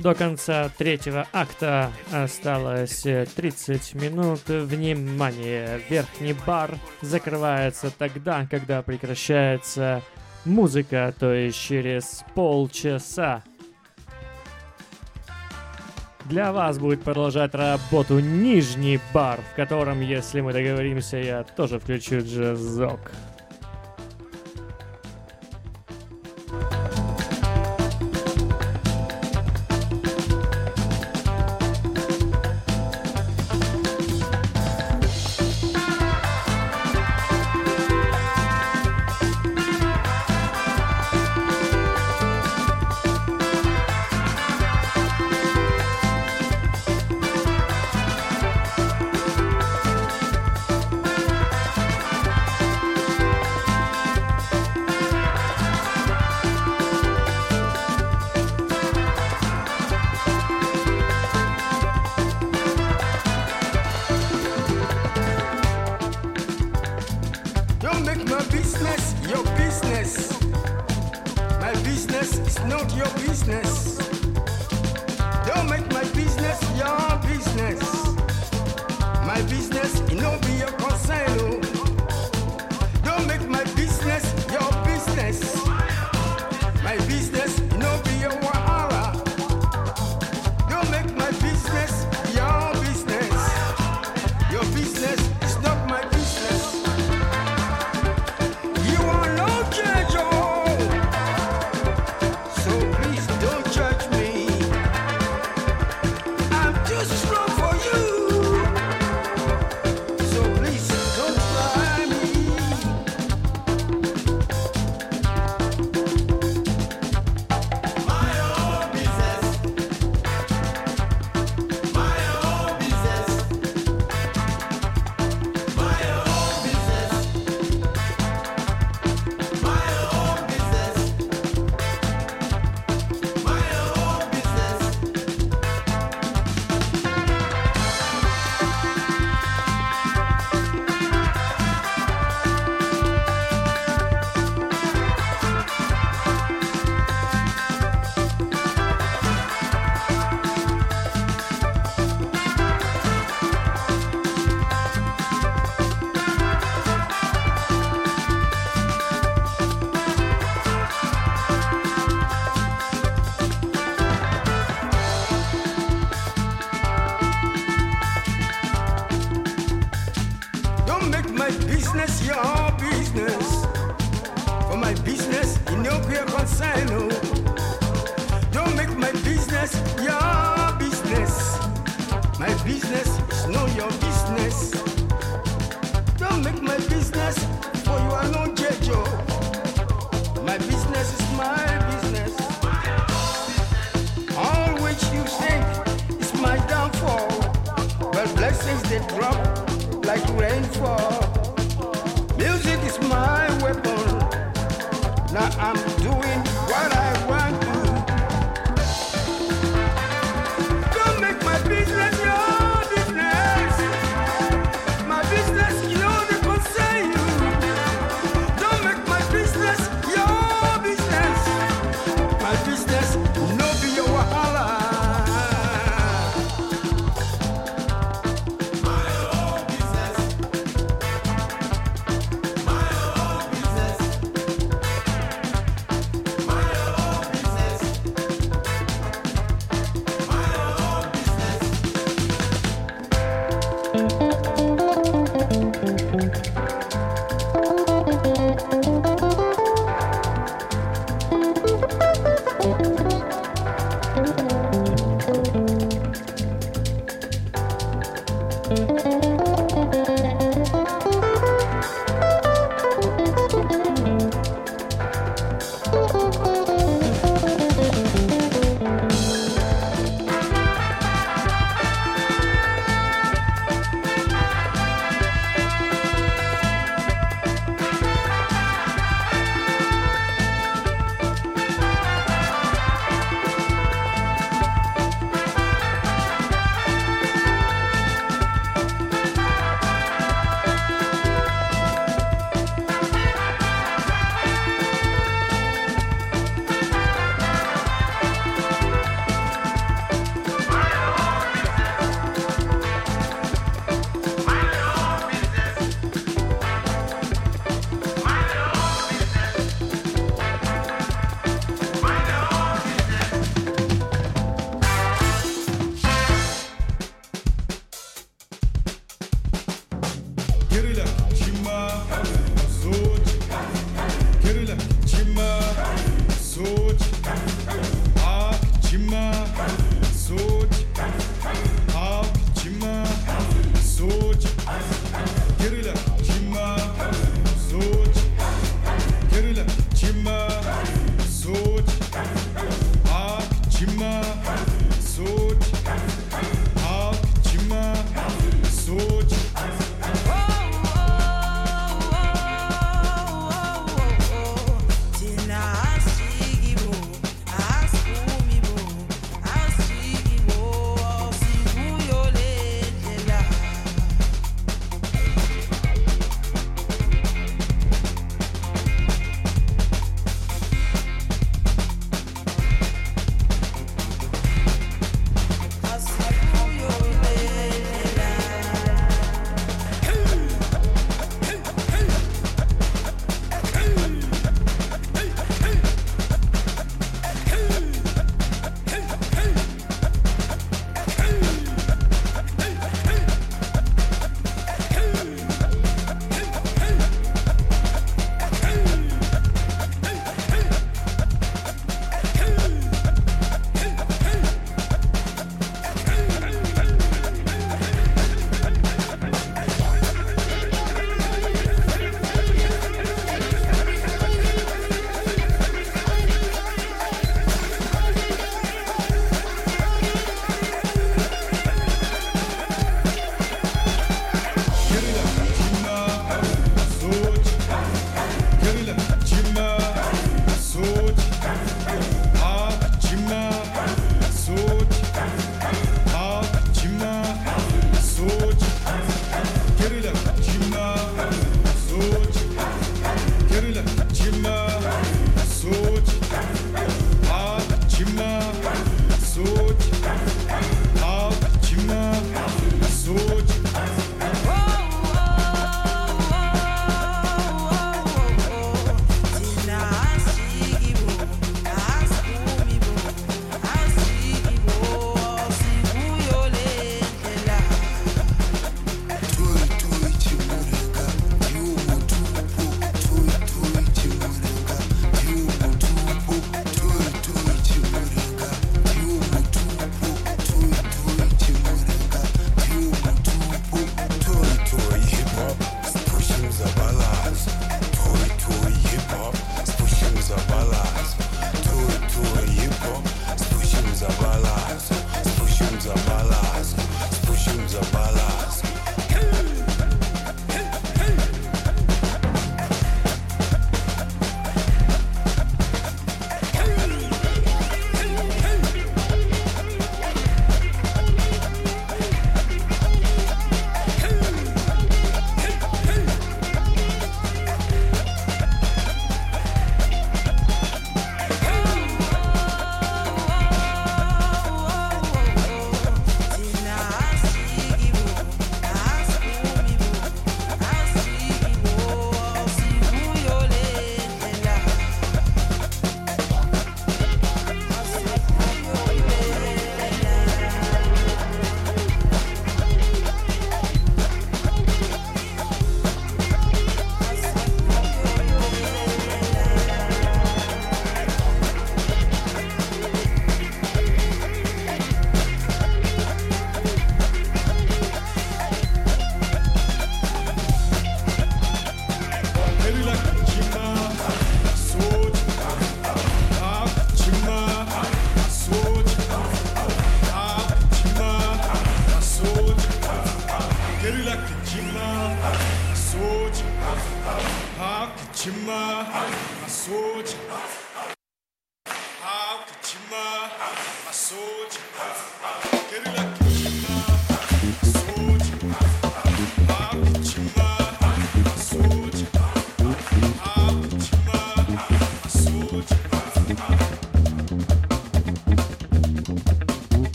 S11: До конца третьего акта осталось 30 минут. Внимание! Верхний бар закрывается тогда, когда прекращается музыка, то есть через полчаса. Для вас будет продолжать работу нижний бар, в котором, если мы договоримся, я тоже включу джазок.
S17: no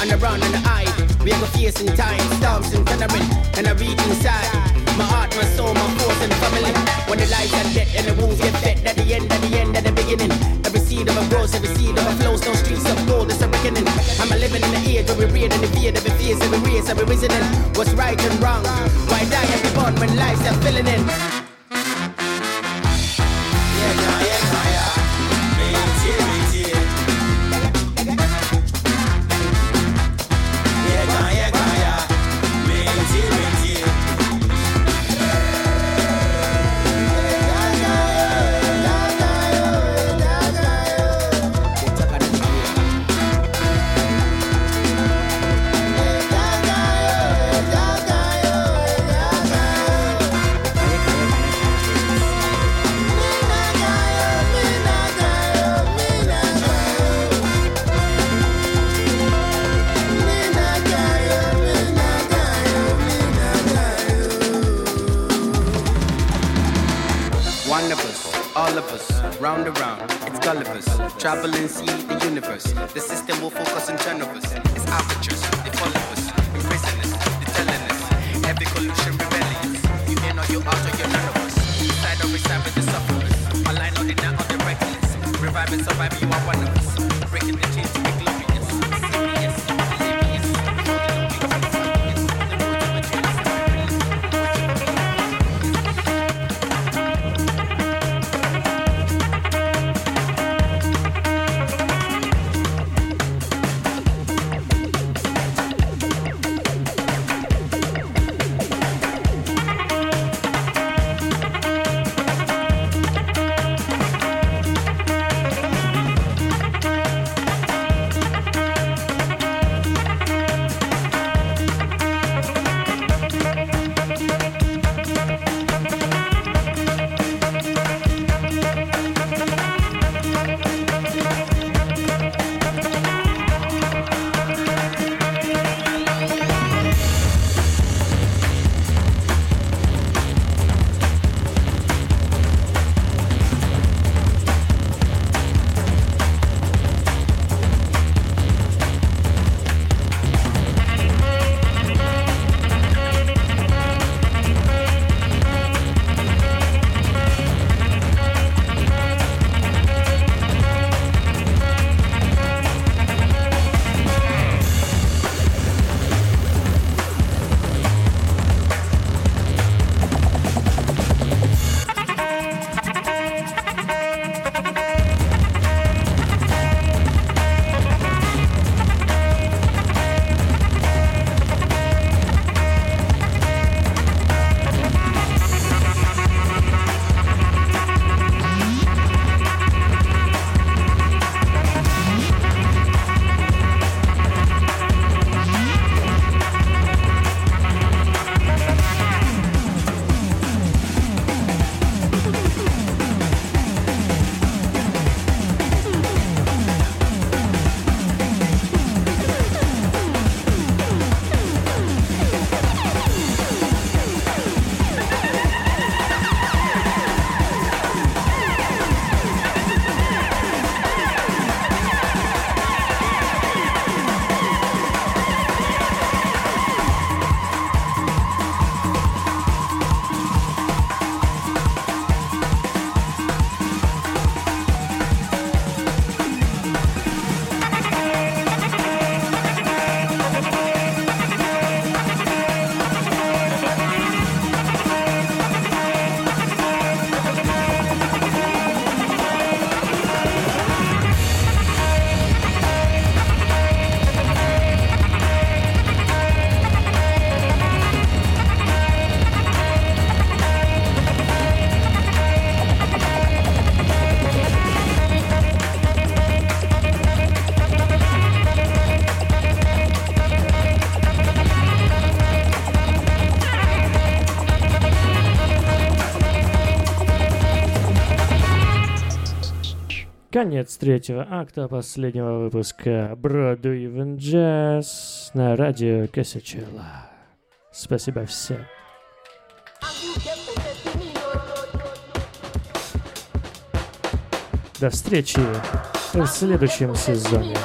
S18: and around and the eye. We have are facing time, storms and thundering, and I reach inside. My heart, my soul, my force and family. When the lives are dead and the wounds get fed, at the end, at the end, at the beginning. Every seed of a grows, every seed of a flows, no streets of gold, it's a reckoning. I'm a living in the age where we read and the fear, every fears, every race, every reasoning. What's right and wrong? Why die every born when lives are filling in?
S11: Конец третьего акта последнего выпуска Broadway Jazz на радио Косячела. Спасибо всем. До встречи в следующем сезоне.